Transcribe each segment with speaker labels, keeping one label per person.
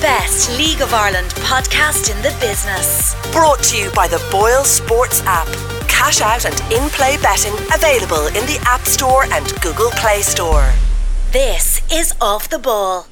Speaker 1: best League of Ireland podcast in the business.
Speaker 2: Brought to you by the Boyle Sports app. Cash out and in play betting available in the App Store and Google Play Store.
Speaker 1: This is Off the Ball.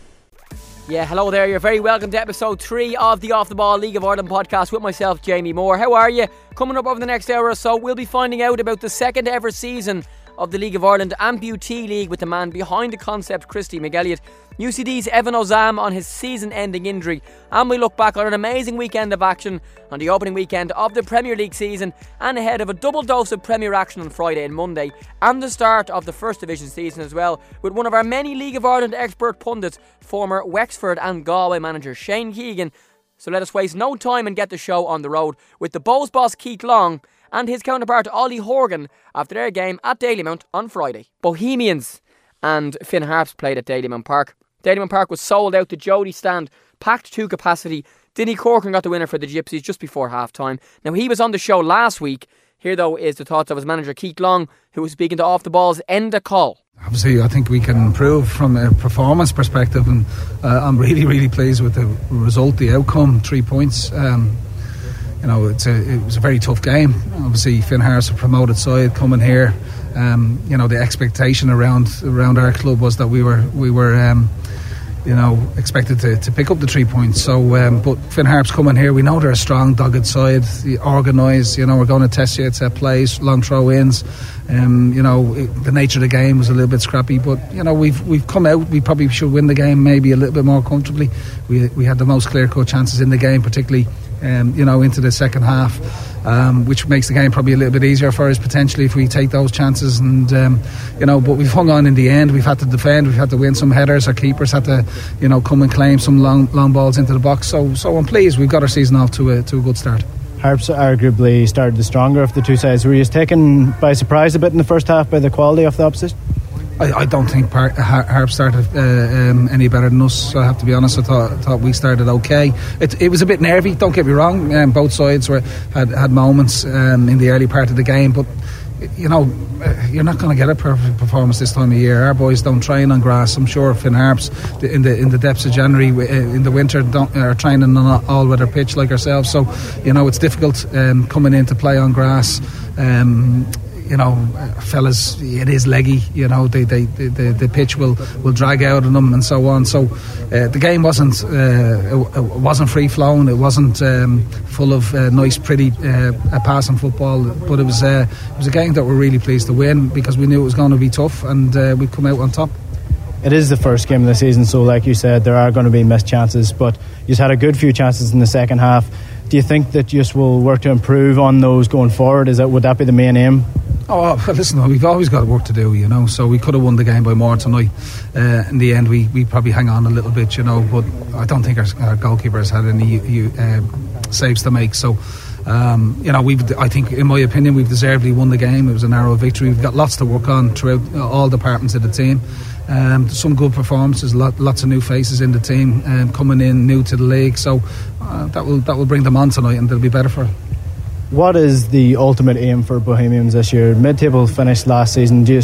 Speaker 3: Yeah, hello there. You're very welcome to episode three of the Off the Ball League of Ireland podcast with myself, Jamie Moore. How are you? Coming up over the next hour or so, we'll be finding out about the second ever season of the League of Ireland Amputee League with the man behind the concept, Christy McElligott. UCD's Evan Osam on his season ending injury. And we look back on an amazing weekend of action on the opening weekend of the Premier League season and ahead of a double dose of Premier action on Friday and Monday and the start of the First Division season as well with one of our many League of Ireland expert pundits, former Wexford and Galway manager Shane Keegan. So let us waste no time and get the show on the road with the Bohs boss Keith Long and his counterpart Ollie Horgan after their game at Dalymount on Friday. Bohemians and Finn Harps played at Dalymount Park. Dalymount Park was sold out to Jodi stand, packed to capacity. Dinny Corcoran got the winner for the Gypsies just before half time. Now, he was on the show last week. Here, though, is the thoughts of his manager, Keith Long, who was speaking to Off the Ball's end Enda Call.
Speaker 4: Obviously, I think we can improve from a performance perspective, and uh, I'm really, really pleased with the result, the outcome, three points. Um, you know, it's a, it was a very tough game. Obviously, Finn Harps, a promoted side, coming here. Um, you know, the expectation around around our club was that we were we were. Um, you know, expected to, to pick up the three points. So, um, but Finn Harps coming here, we know they're a strong, dogged side, organised. You know, we're going to test you. It's plays, long throw ins. Um, you know, it, the nature of the game was a little bit scrappy, but you know, we've we've come out. We probably should win the game maybe a little bit more comfortably. We we had the most clear cut chances in the game, particularly um, you know, into the second half, um, which makes the game probably a little bit easier for us potentially if we take those chances. And um, you know, but we've hung on in the end. We've had to defend. We've had to win some headers. Our keepers had to, you know, come and claim some long long balls into the box. So so I'm pleased. We've got our season off to a to a good start.
Speaker 5: Harps arguably started the stronger of the two sides. Were you taken by surprise a bit in the first half by the quality of the opposition?
Speaker 4: I, I don't think Par- Harp started uh, um, any better than us. I have to be honest. I thought, thought we started okay. It, it was a bit nervy. Don't get me wrong. Um, both sides were had had moments um, in the early part of the game, but you know, uh, you're not going to get a perfect performance this time of year. Our boys don't train on grass. I'm sure Finn Harps in the in the depths of January uh, in the winter are training on all weather pitch like ourselves. So you know it's difficult um, coming in to play on grass. Um, you know, fellas, it is leggy. You know, they, they, the, the pitch will, will drag out on them and so on. So uh, the game wasn't uh, it wasn't free flowing. It wasn't um, full of uh, nice, pretty uh, passing football. But it was uh, it was a game that we're really pleased to win because we knew it was going to be tough and uh, we'd come out on top.
Speaker 5: It is the first game of the season, so like you said, there are going to be missed chances. But you've had a good few chances in the second half. Do you think that just will work to improve on those going forward? Is that would that be the main aim?
Speaker 4: Oh, listen, we've always got work to do, you know. So we could have won the game by more tonight. Uh, in the end, we, we probably hang on a little bit, you know. But I don't think our, our has had any uh, saves to make. So. Um, you know, we've. I think, in my opinion, we've deservedly won the game. It was a narrow victory. We've got lots to work on throughout all departments of the team. Um, some good performances, lot, lots of new faces in the team um, coming in new to the league. So uh, that will that will bring them on tonight, and they'll be better for it.
Speaker 5: What is the ultimate aim for Bohemians this year? Mid-table finish last season. Do you,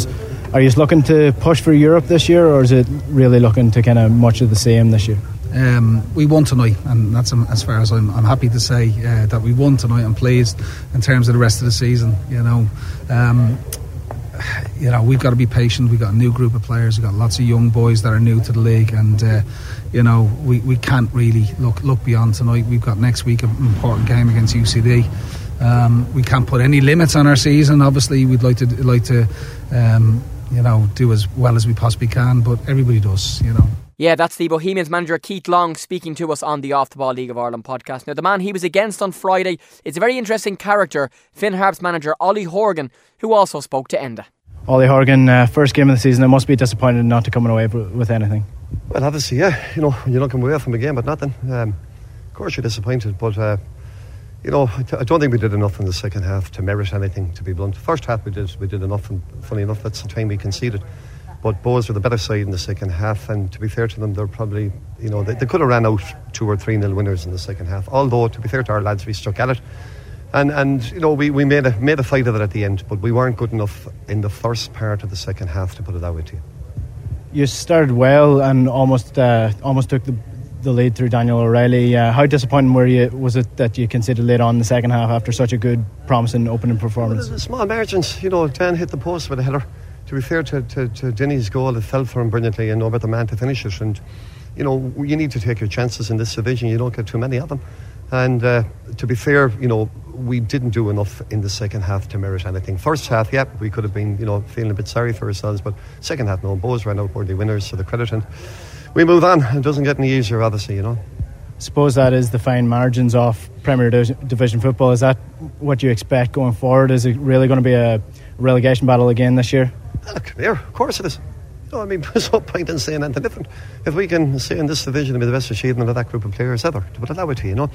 Speaker 5: are you looking to push for Europe this year, or is it really looking to kind of much of the same this year?
Speaker 4: Um, we won tonight, and that's as far as I'm, I'm happy to say uh, that we won tonight. I'm pleased in terms of the rest of the season. You know, um, you know we've got to be patient. We've got a new group of players. We've got lots of young boys that are new to the league, and uh, you know we, we can't really look look beyond tonight. We've got next week an important game against UCD. Um, we can't put any limits on our season. Obviously, we'd like to like to, um, you know, do as well as we possibly can. But everybody does, you know.
Speaker 3: Yeah, that's the Bohemians manager Keith Long speaking to us on the Off the Ball League of Ireland podcast. Now, the man he was against on Friday is a very interesting character, Finn Harps manager Ollie Horgan, who also spoke to Enda.
Speaker 5: Ollie Horgan, uh, first game of the season. I must be disappointed not to come away with anything.
Speaker 6: Well, obviously, yeah. You know, you don't come away from a game but nothing. Um, of course, you're disappointed, but. Uh, you know, I don't think we did enough in the second half to merit anything. To be blunt, first half we did we did enough, and funny enough, that's the time we conceded. But Bohs were the better side in the second half, and to be fair to them, they're probably, you know, they, they could have ran out two or three nil winners in the second half. Although, to be fair to our lads, we stuck at it, and and you know we, we made a made a fight of it at the end, but we weren't good enough in the first part of the second half to put it that way to you.
Speaker 5: You started well and almost uh, almost took the the lead through Daniel O'Reilly. Uh, how disappointing were you? Was it that you considered late on in the second half after such a good, promising opening performance?
Speaker 6: Well, small margins, you know. Dan hit the post with a header. To be fair to, to, to Denny's goal, it fell for him brilliantly, and over the man to finish it. And you know, you need to take your chances in this division. You don't get too many of them. And uh, to be fair, you know, we didn't do enough in the second half to merit anything. First half, yeah, we could have been, you know, feeling a bit sorry for ourselves, but second half, no, Bohs ran out worthy winners to the credit, and we move on. It doesn't get any easier, obviously, you know.
Speaker 5: suppose that is the fine margins of Premier Division football. Is that what you expect going forward? Is it really going to be a relegation battle again this year?
Speaker 6: Look, here, of course it is. You know, I mean, there's no point in saying anything different. If we can say in this division be the best achievement of that group of players ever, to put it that way to you, you know.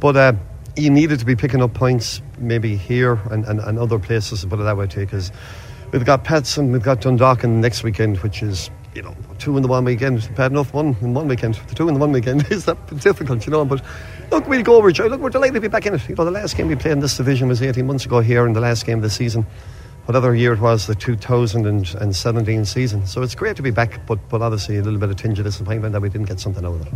Speaker 6: But uh, you needed to be picking up points maybe here and, and, and other places, to put it that way to you, because we've got Pats and we've got Dundalk in next weekend, which is, you know, two in the one weekend. Bad enough, one in one weekend. The two in the one weekend is that difficult, you know. But look, we'll go over. Look, we're delighted to be back in it. You know, the last game we played in this division was 18 months ago here, and the last game of the season whatever year it was, the 2017 season. So it's great to be back, but, but obviously a little bit of tinge of disappointment that we didn't get something out of it.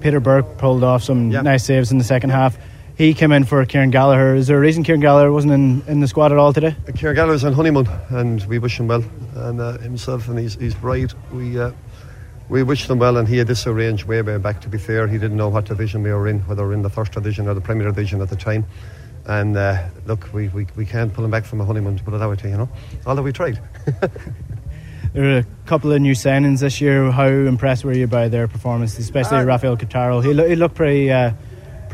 Speaker 5: Peter Burke pulled off some yeah. nice saves in the second half. He came in for Kieran Gallagher. Is there a reason Kieran Gallagher wasn't in, in the squad at all today?
Speaker 6: Kieran Gallagher's on honeymoon, and we wish him well. And uh, himself and his, his bride, we uh, we wish them well. And he had this arranged way, way back. To be fair, he didn't know what division we were in, whether we were in the first division or the Premier Division at the time. And uh, look, we, we, we can't pull him back from a honeymoon, to put it that way to you, you know, although we tried.
Speaker 5: there are a couple of new signings this year. How impressed were you by their performance, especially uh, Rafael Cretaro? He, lo- he looked pretty. Uh,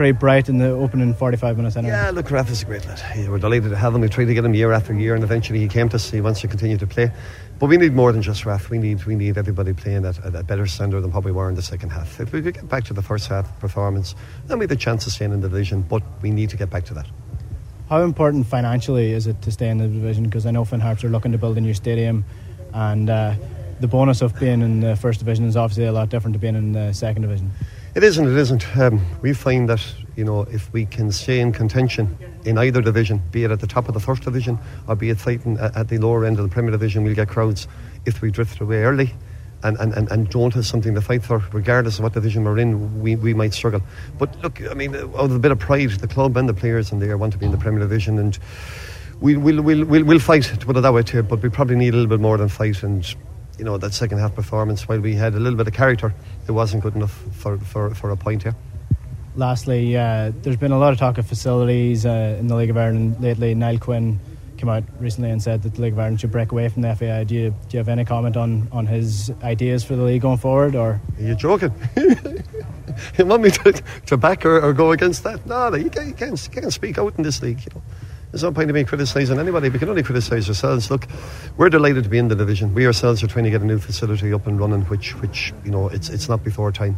Speaker 5: pretty bright in the opening 45 minutes anyway.
Speaker 6: Yeah, look, Rafa's a great lad. Yeah, we're delighted to have him. We tried to get him year after year, and eventually he came to us. He wants to continue to play. But we need more than just Raf. We need we need everybody playing at, at a better standard than what we were in the second half. If we could get back to the first half performance, then we have a chance of staying in the division. But we need to get back to that.
Speaker 5: How important financially is it to stay in the division? Because I know Finn Harps are looking to build a new stadium, and uh, the bonus of being in the first division is obviously a lot different to being in the second division.
Speaker 6: It isn't. It isn't. Um, we find that you know if we can stay in contention in either division, be it at the top of the first division or be it fighting at, the lower end of the Premier Division, we'll get crowds. If we drift away early, and, and, and, don't have something to fight for, regardless of what division we're in, we, we might struggle. But look, I mean, out of a bit of pride, the club and the players and they want to be in the Premier Division, and we, we'll, we'll, we'll, we'll fight, to put it that way, too, but we probably need a little bit more than fight. And, you know, that second half performance, while we had a little bit of character, it wasn't good enough for, for, for a point here.
Speaker 5: Lastly, uh, there's been a lot of talk of facilities uh, in the League of Ireland lately. Niall Quinn came out recently and said that the League of Ireland should break away from the FAI. Do you, do you have any comment on, on his ideas for the league going forward? Or
Speaker 6: are you joking? you want me to, to back or, or go against that? No, you can't, you can't, you can't speak out in this league. You know. There's no point in me criticising anybody. We can only criticise ourselves. Look, we're delighted to be in the division. We ourselves are trying to get a new facility up and running, which, which you know, it's it's not before time,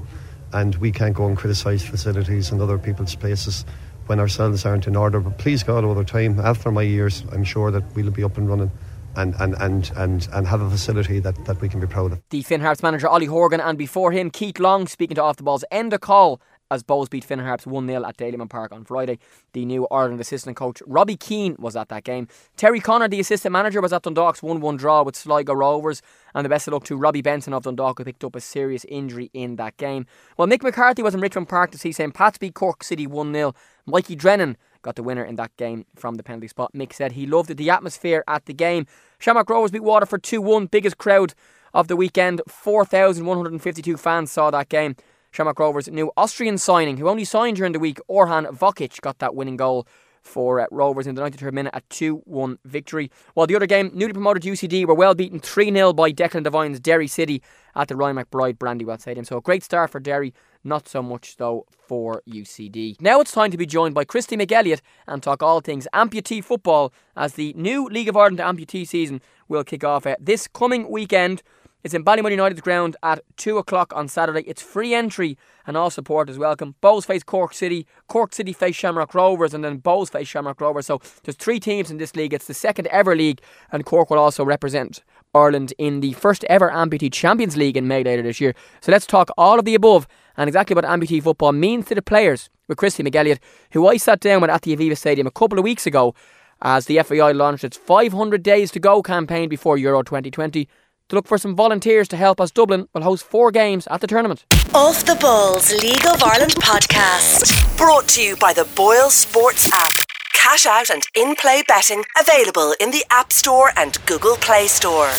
Speaker 6: and we can't go and criticise facilities and other people's places when ourselves aren't in order. But please God, over time, after my years, I'm sure that we'll be up and running. And, and, and, and, and have a facility that, that we can be proud of.
Speaker 3: The Finn Harps manager Ollie Horgan and before him Keith Long speaking to Off the Ball's end a call as Bohs beat Finn Harps 1 0 at Dalymount Park on Friday. The new Ireland assistant coach Robbie Keane was at that game. Terry Connor, the assistant manager, was at Dundalk's 1 1 draw with Sligo Rovers. And the best of luck to Robbie Benson of Dundalk, who picked up a serious injury in that game. Well, Mick McCarthy was in Richmond Park to see St. Pat's beat Cork City 1 0. Mikey Drennan got the winner in that game from the penalty spot. Mick said he loved the atmosphere at the game. Shamrock Rovers beat Waterford 2 1, biggest crowd of the weekend. 4,152 fans saw that game. Shamrock Rovers' new Austrian signing, who only signed during the week, Orhan Vojic, got that winning goal for uh, Rovers in the 93rd minute at 2 1 victory. While the other game, newly promoted UCD were well beaten 3 0 by Declan Devine's Derry City at the Ryan McBride Brandywell Stadium. So a great start for Derry, not so much though for UCD. Now it's time to be joined by Christy McElligott and talk all things amputee football as the new League of Ireland amputee season will kick off uh, this coming weekend. It's in Ballymun United's ground at 2 o'clock on Saturday. It's free entry and all support is welcome. Bohs face Cork City, Cork City face Shamrock Rovers, and then Bohs face Shamrock Rovers. So there's three teams in this league. It's the second ever league, and Cork will also represent Ireland in the first ever Amputee Champions League in May later this year. So let's talk all of the above and exactly what amputee football means to the players with Christy McElligott, who I sat down with at the Aviva Stadium a couple of weeks ago as the FAI launched its 500 Days to Go campaign before Euro 2020 to look for some volunteers to help as Dublin will host four games at the tournament.
Speaker 1: Off the Balls League of Ireland podcast.
Speaker 2: Brought to you by the Boyle Sports app. Cash out and in play betting available in the App Store and Google Play Store.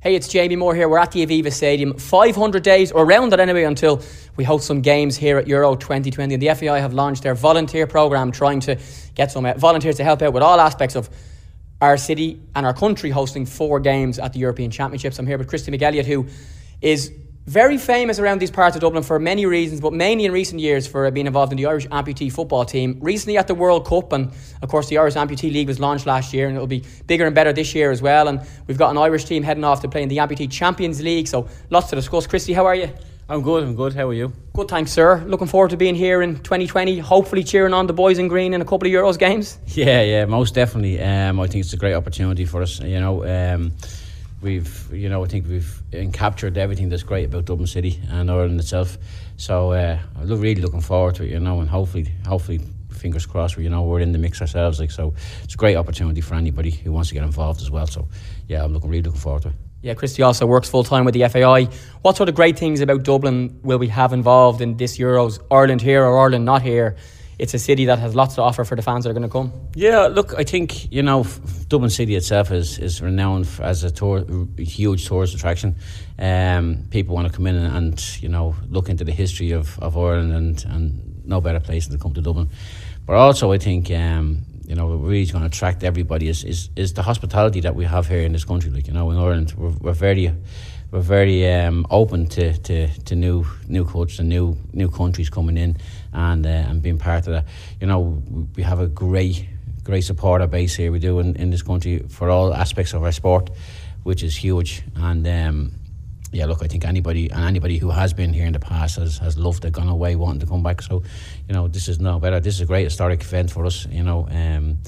Speaker 3: Hey, it's Jamie Moore here. We're at the Aviva Stadium. 500 days, or around that anyway, until we host some games here at Euro 2020. And the FAI have launched their volunteer programme trying to get some uh, volunteers to help out with all aspects of our city and our country hosting four games at the European Championships. I'm here with Christy McElligott, who is very famous around these parts of Dublin for many reasons, but mainly in recent years for being involved in the Irish amputee football team. Recently at the World Cup, and of course, the Irish Amputee League was launched last year, and it'll be bigger and better this year as well. And we've got an Irish team heading off to play in the Amputee Champions League, so lots to discuss. Christy, how are you?
Speaker 7: I'm good, I'm good. How are you?
Speaker 3: Good, thanks, sir. Looking forward to being here in 2020, hopefully cheering on the boys in green in a couple of Euros games.
Speaker 7: Yeah, yeah, most definitely. Um, I think it's a great opportunity for us. You know, um, we've, you know, I think we've captured everything that's great about Dublin City and Ireland itself. So uh, I'm really looking forward to it, you know, and hopefully, hopefully, fingers crossed, we you know, we're in the mix ourselves. Like, so it's a great opportunity for anybody who wants to get involved as well. So, yeah, I'm looking really looking forward to it.
Speaker 3: Yeah, Christy also works full time with the FAI. What sort of great things about Dublin will we have involved in this Euros? Ireland here or Ireland not here? It's a city that has lots to offer for the fans that are going to come.
Speaker 7: Yeah, look, I think you know Dublin City itself is is renowned as a tour, huge tourist attraction. Um, people want to come in and, and, you know look into the history of, of Ireland and and no better place than to come to Dublin. But also, I think um, you know, we're really going to attract everybody is, is, is the hospitality that we have here in this country. Like, you know, in Ireland, we're, we're very, we're very um, open to, to, to new new cultures and new new countries coming in and uh, and being part of that. You know, we have a great great supporter base here. We do in, in this country for all aspects of our sport, which is huge. And um, yeah, look, I think anybody and anybody who has been here in the past has, has loved it, gone away, wanting to come back. So, you know, this is no better. This is a great historic event for us. You know, um,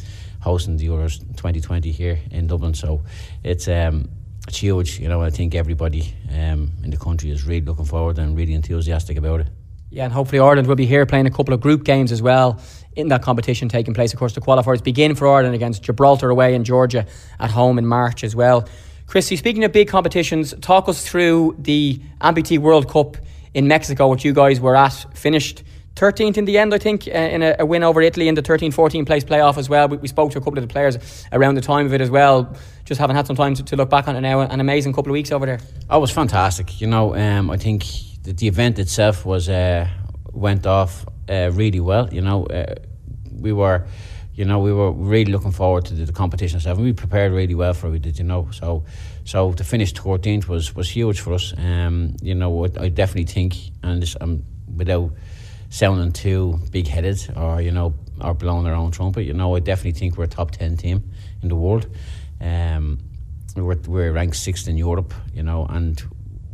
Speaker 7: hosting the Euros 2020 here in Dublin. So, it's um, it's huge. You know, I think everybody um, in the country is really looking forward and really enthusiastic about it.
Speaker 3: Yeah, and hopefully Ireland will be here playing a couple of group games as well in that competition taking place. Of course, the qualifiers begin for Ireland against Gibraltar away and Georgia at home in March as well. Christy, speaking of big competitions, talk us through the Amputee World Cup in Mexico, which you guys were at. Finished 13th in the end, I think, uh, in a, a, win over Italy in the 13 14 place playoff as well. We, we, spoke to a couple of the players around the time of it as well. Just haven't had some time to, to look back on it now. An amazing couple of weeks over there.
Speaker 7: Oh, it was fantastic. You know, um, I think the, the, event itself was uh, went off uh, really well. You know, uh, we were you know, we were really looking forward to the, the competition itself, and we prepared really well for it. We Did you know? So, so to finish 14th was was huge for us. Um, you know, I definitely think, and this, um, without sounding too big headed or you know or blowing our own trumpet, you know, I definitely think we're a top 10 team in the world. Um, we're we're ranked sixth in Europe, you know, and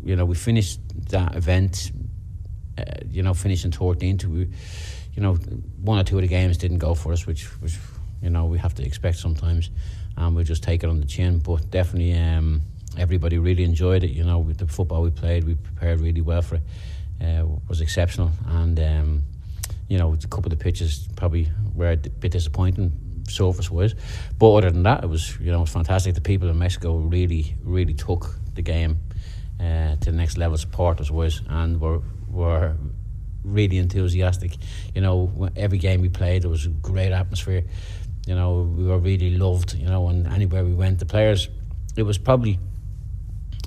Speaker 7: you know we finished that event, uh, you know, finishing 14th. We, you know, one or two of the games didn't go for us, which, which you know, we have to expect sometimes. And we just take it on the chin. But definitely, um, everybody really enjoyed it. You know, with the football we played, we prepared really well for it. Uh, was exceptional. And, um, you know, a couple of the pitches probably were a bit disappointing surface wise. But other than that, it was, you know, it was fantastic. The people in Mexico really, really took the game uh, to the next level, supporters was, and were were really enthusiastic. You know, every game we played, there was a great atmosphere. You know, we were really loved. You know, and anywhere we went, the players, it was probably.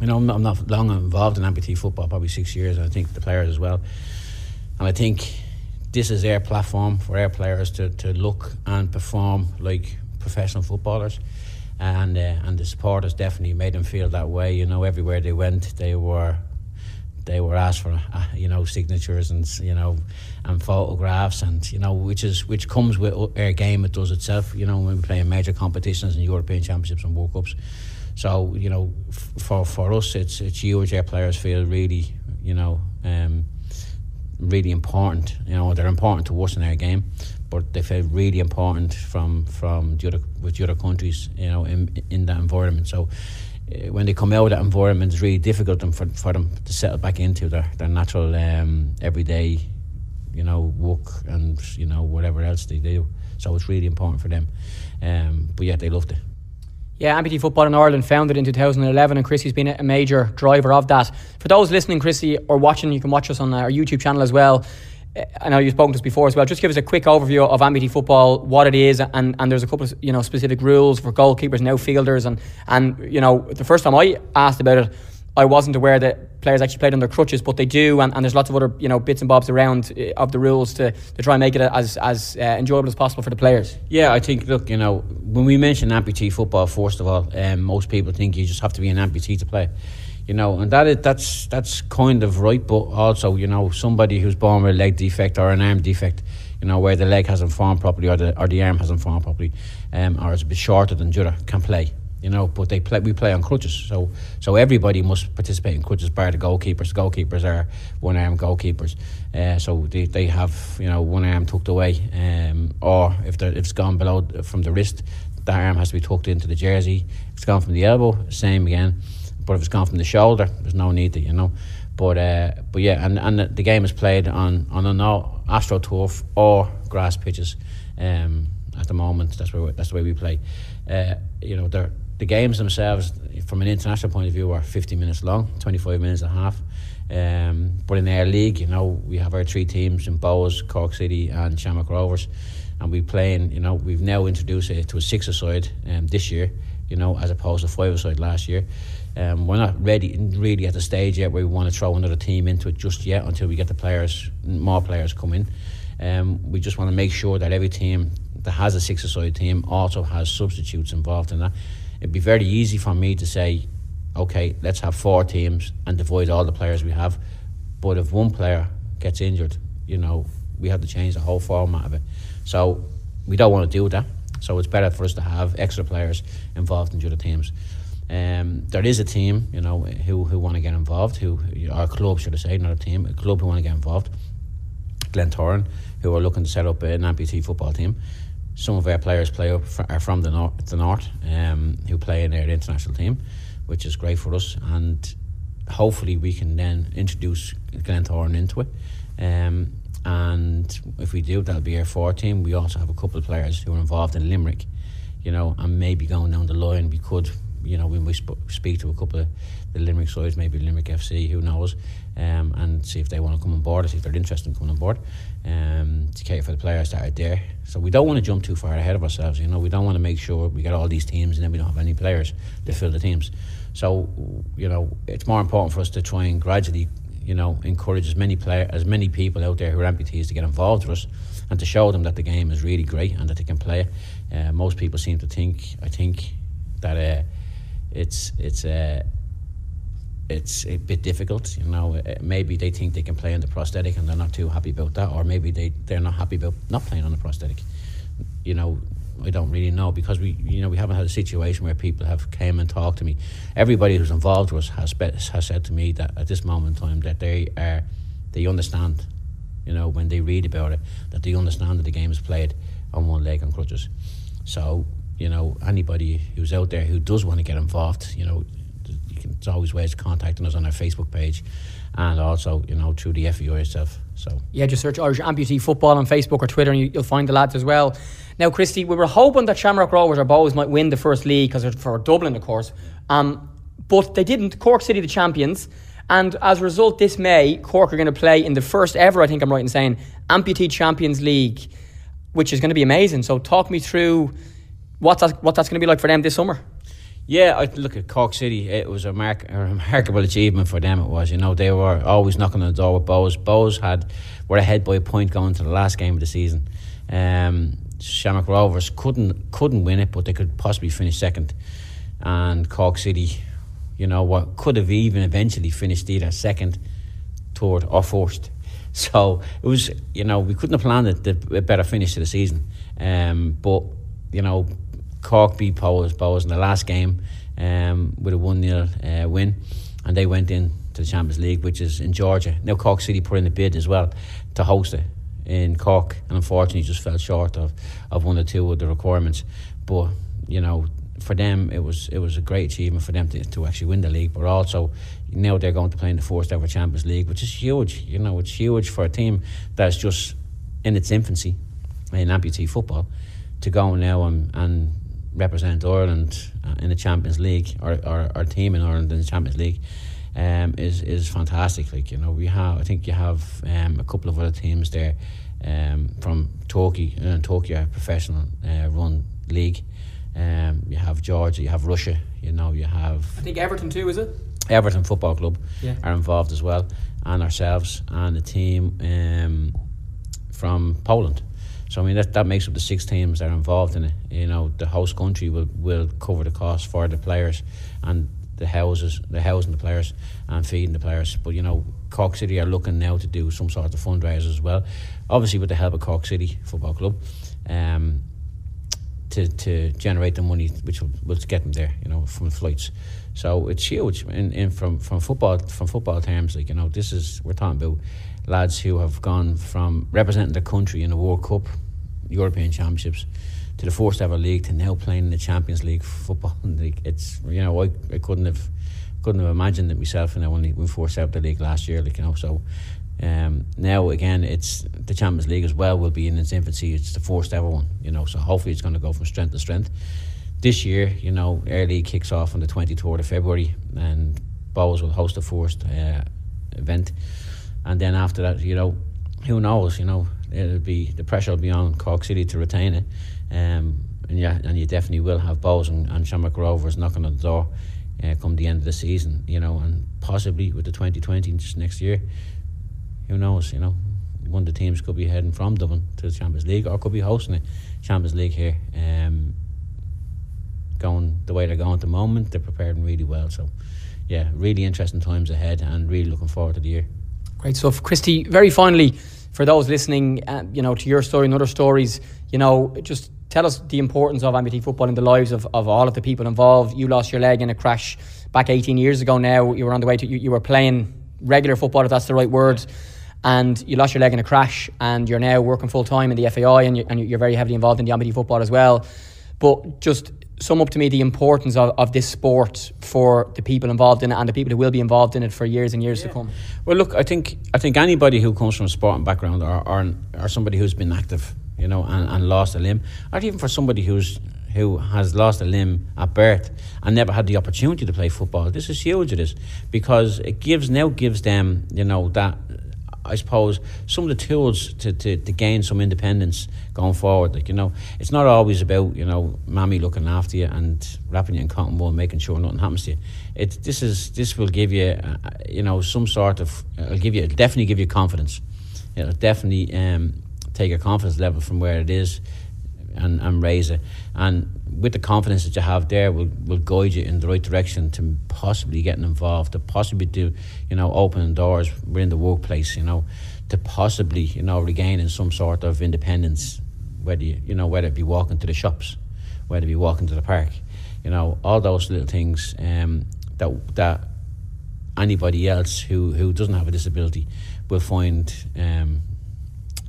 Speaker 7: You know, I'm not, I'm not long involved in amputee football, probably six years. and I think the players as well, and I think this is their platform for our players to, to look and perform like professional footballers. And uh, and the supporters definitely made them feel that way. You know, everywhere they went, they were they were asked for uh, you know signatures and you know and photographs and you know which is which comes with our game it does itself you know when we play in major competitions and European Championships and World Cups. So you know for for us it's it's huge our players feel really you know um, really important you know they're important to us in our game but they feel really important from from the other with the other countries you know in in that environment. So when they come out of that environment, it's really difficult for, for them to settle back into their, their natural um, everyday, you know, work and, you know, whatever else they do. So it's really important for them. Um, but yeah, they loved it.
Speaker 3: Yeah, Amputee Football in Ireland founded in 2011, and Chrissy's been a major driver of that. For those listening, Chrissy, or watching, you can watch us on our YouTube channel as well. I know you've spoken to us before as well. Just give us a quick overview of amputee football, what it is, and, and there's a couple of you know specific rules for goalkeepers and outfielders, and and you know the first time I asked about it, I wasn't aware that players actually played on their crutches, but they do, and, and there's lots of other you know bits and bobs around uh, of the rules to, to try and make it as as uh, enjoyable as possible for the players.
Speaker 7: Yeah, I think look, you know, when we mention amputee football, first of all, um, most people think you just have to be an amputee to play you know, and that is, that's that's kind of right, but also you know somebody who's born with a leg defect or an arm defect, you know, where the leg hasn't formed properly or the or the arm hasn't formed properly, um, or is a bit shorter than the other, can play. You know, but they play. We play on crutches, so so everybody must participate in crutches. Bar the goalkeepers. The Goalkeepers are one arm goalkeepers, uh, so they, they have you know one arm tucked away, um, or if, if it's gone below from the wrist, that arm has to be tucked into the jersey. If it's gone from the elbow, same again. But if it's gone from the shoulder, there's no need to, you know. But uh, but yeah, and, and the game is played on on an astroturf or grass pitches. Um, at the moment, that's where that's the way we play. Uh, you know, the games themselves, from an international point of view, are 50 minutes long, 25 minutes and a half. Um, but in our league, you know, we have our three teams in Bohs, Cork City, and Shamrock Rovers, and we play. playing. You know, we've now introduced it to a six-a-side um, this year. You know, as opposed to five-a-side last year. Um, we're not ready, really at the stage yet where we want to throw another team into it just yet until we get the players, more players come in. Um, we just want to make sure that every team that has a six-a-side team also has substitutes involved in that. It'd be very easy for me to say, okay, let's have four teams and divide all the players we have. But if one player gets injured, you know, we have to change the whole format of it. So we don't want to do that. So it's better for us to have extra players involved in the teams. Um, there is a team, you know, who, who want to get involved, who our club, should I say, not a team, a club who want to get involved. Glentoran, who are looking to set up an amputee football team. Some of our players play up are from the north, the north, um, who play in their international team, which is great for us. And hopefully, we can then introduce Glen Glentoran into it. Um, and if we do, that'll be our fourth team. We also have a couple of players who are involved in Limerick, you know, and maybe going down the line, we could you know, when we sp- speak to a couple of the Limerick sides, maybe Limerick FC, who knows, um, and see if they want to come on board, see if they're interested in coming on board, um, to cater for the players that are there. So we don't want to jump too far ahead of ourselves. You know, we don't want to make sure we get all these teams and then we don't have any players to fill the teams. So you know, it's more important for us to try and gradually, you know, encourage as many player, as many people out there who are amputees to get involved with us, and to show them that the game is really great and that they can play. Uh, most people seem to think, I think, that. Uh, it's it's a uh, it's a bit difficult. You know, uh, maybe they think they can play on the prosthetic and they're not too happy about that, or maybe they they're not happy about not playing on the prosthetic. You know, I don't really know because we you know we haven't had a situation where people have came and talked to me. Everybody who's involved us has has said to me that at this moment in time that they are they understand. You know, when they read about it, that they understand that the game is played on one leg on crutches. So you know, anybody who's out there who does want to get involved, you know, you can, there's always ways contacting us on our Facebook page and also, you know, through the FAI itself. So
Speaker 3: yeah, just search Irish Amputee Football on Facebook or Twitter, and you, will find the lads as well. Now, Christy, we were hoping that Shamrock Rovers or Bohs might win the first league because it's for Dublin, of course, um, but they didn't. Cork City, the champions. And as a result, this May, Cork are going to play in the first ever, I think I'm right in saying, Amputee Champions League, which is going to be amazing. So, talk me through what's that, what that's going to be like for them this summer.
Speaker 7: Yeah, I look at Cork City. It was a, mark, a remarkable achievement for them. It was, you know, they were always knocking on the door with Bohs. Bohs had were ahead by a point going to the last game of the season. Um, Shamrock Rovers couldn't couldn't win it, but they could possibly finish second. And Cork City, you know, what could have even eventually finished either second, third, or fourth. So it was, you know, we couldn't have planned it a better finish to the season. Um, but you know, Cork beat Powers, Bohs in the last game um, with a 1 0 uh, win, and they went in to the Champions League, which is in Georgia. Now, Cork City put in a bid as well to host it in Cork, and unfortunately just fell short of, of one or two of the requirements. But, you know, for them, it was it was a great achievement for them to, to actually win the league, but also now they're going to play in the first ever Champions League, which is huge. You know, it's huge for a team that's just in its infancy in amputee football to go now and, and represent Ireland uh, in the Champions League or, or our team in Ireland in the Champions League um, is is fantastic. Like you know, we have I think you have um, a couple of other teams there um, from Turkey and uh, a professional uh, run league. Um, you have Georgia, you have Russia. You know, you have
Speaker 3: I think Everton too, is it?
Speaker 7: Everton Football Club
Speaker 3: Yeah.
Speaker 7: are involved as well, and ourselves and the team um, from Poland. So I mean that, that makes up the six teams that are involved in it. You know, the host country will, will cover the cost for the players and the houses, the housing the players and feeding the players. But you know, Cork City are looking now to do some sort of fundraiser as well, obviously with the help of Cork City Football Club. Um, to, to generate the money which will, will get them there, you know, from flights. So it's huge. In, in from, from football from football terms, like you know, this is we're talking about lads who have gone from representing their country in the World Cup, European Championships, to the first ever league to now playing in the Champions League football. Like it's you know I, I couldn't have couldn't have imagined it myself. You know when we first out the league last year, like you know so. Um, now again, it's the Champions League as well. Will be in its infancy. It's the first ever one, you know. So hopefully, it's going to go from strength to strength. This year, you know, Air League kicks off on the twenty third of February, and Bohs will host the first uh, event. And then after that, you know, who knows? You know, it'll be the pressure will be on Cork City to retain it. Um, and yeah, and you definitely will have Bohs and, and Shamrock Rovers knocking on the door uh, come the end of the season. You know, and possibly with the twenty twenty just next year who knows, you know, one of the teams could be heading from Dublin to the Champions League or could be hosting the Champions League here. Um, going the way they're going at the moment, they're preparing really well. So, yeah, really interesting times ahead and really looking forward to the year.
Speaker 3: Great stuff, Christy. Very finally, for those listening, uh, you know, to your story and other stories, you know, just tell us the importance of amputee football in the lives of, of all of the people involved. You lost your leg in a crash back 18 years ago. Now you were on the way to you, you were playing regular football, if that's the right word. And you lost your leg in a crash, and you're now working full time in the FAI, and you're, and you're very heavily involved in the amputee football as well. But just sum up to me the importance of, of this sport for the people involved in it and the people who will be involved in it for years and years to come.
Speaker 7: Well, look, I think I think anybody who comes from a sporting background or, or, or somebody who's been active, you know, and, and lost a limb, or even for somebody who's who has lost a limb at birth and never had the opportunity to play football, this is huge. It is because it gives now gives them, you know, that I suppose some of the tools to, to, to gain some independence going forward. Like you know, it's not always about you know mammy looking after you and wrapping you in cotton wool, and making sure nothing happens to you. It this is this will give you uh, you know some sort of it'll give you it'll definitely give you confidence. It'll definitely um, take your confidence level from where it is and, and raise it. And with the confidence that you have there, will will guide you in the right direction to possibly getting involved, to possibly do, you know, opening doors within the workplace, you know, to possibly, you know, regaining some sort of independence, whether you, you know, whether it be walking to the shops, whether it be walking to the park, you know, all those little things um, that that anybody else who, who doesn't have a disability will find, um,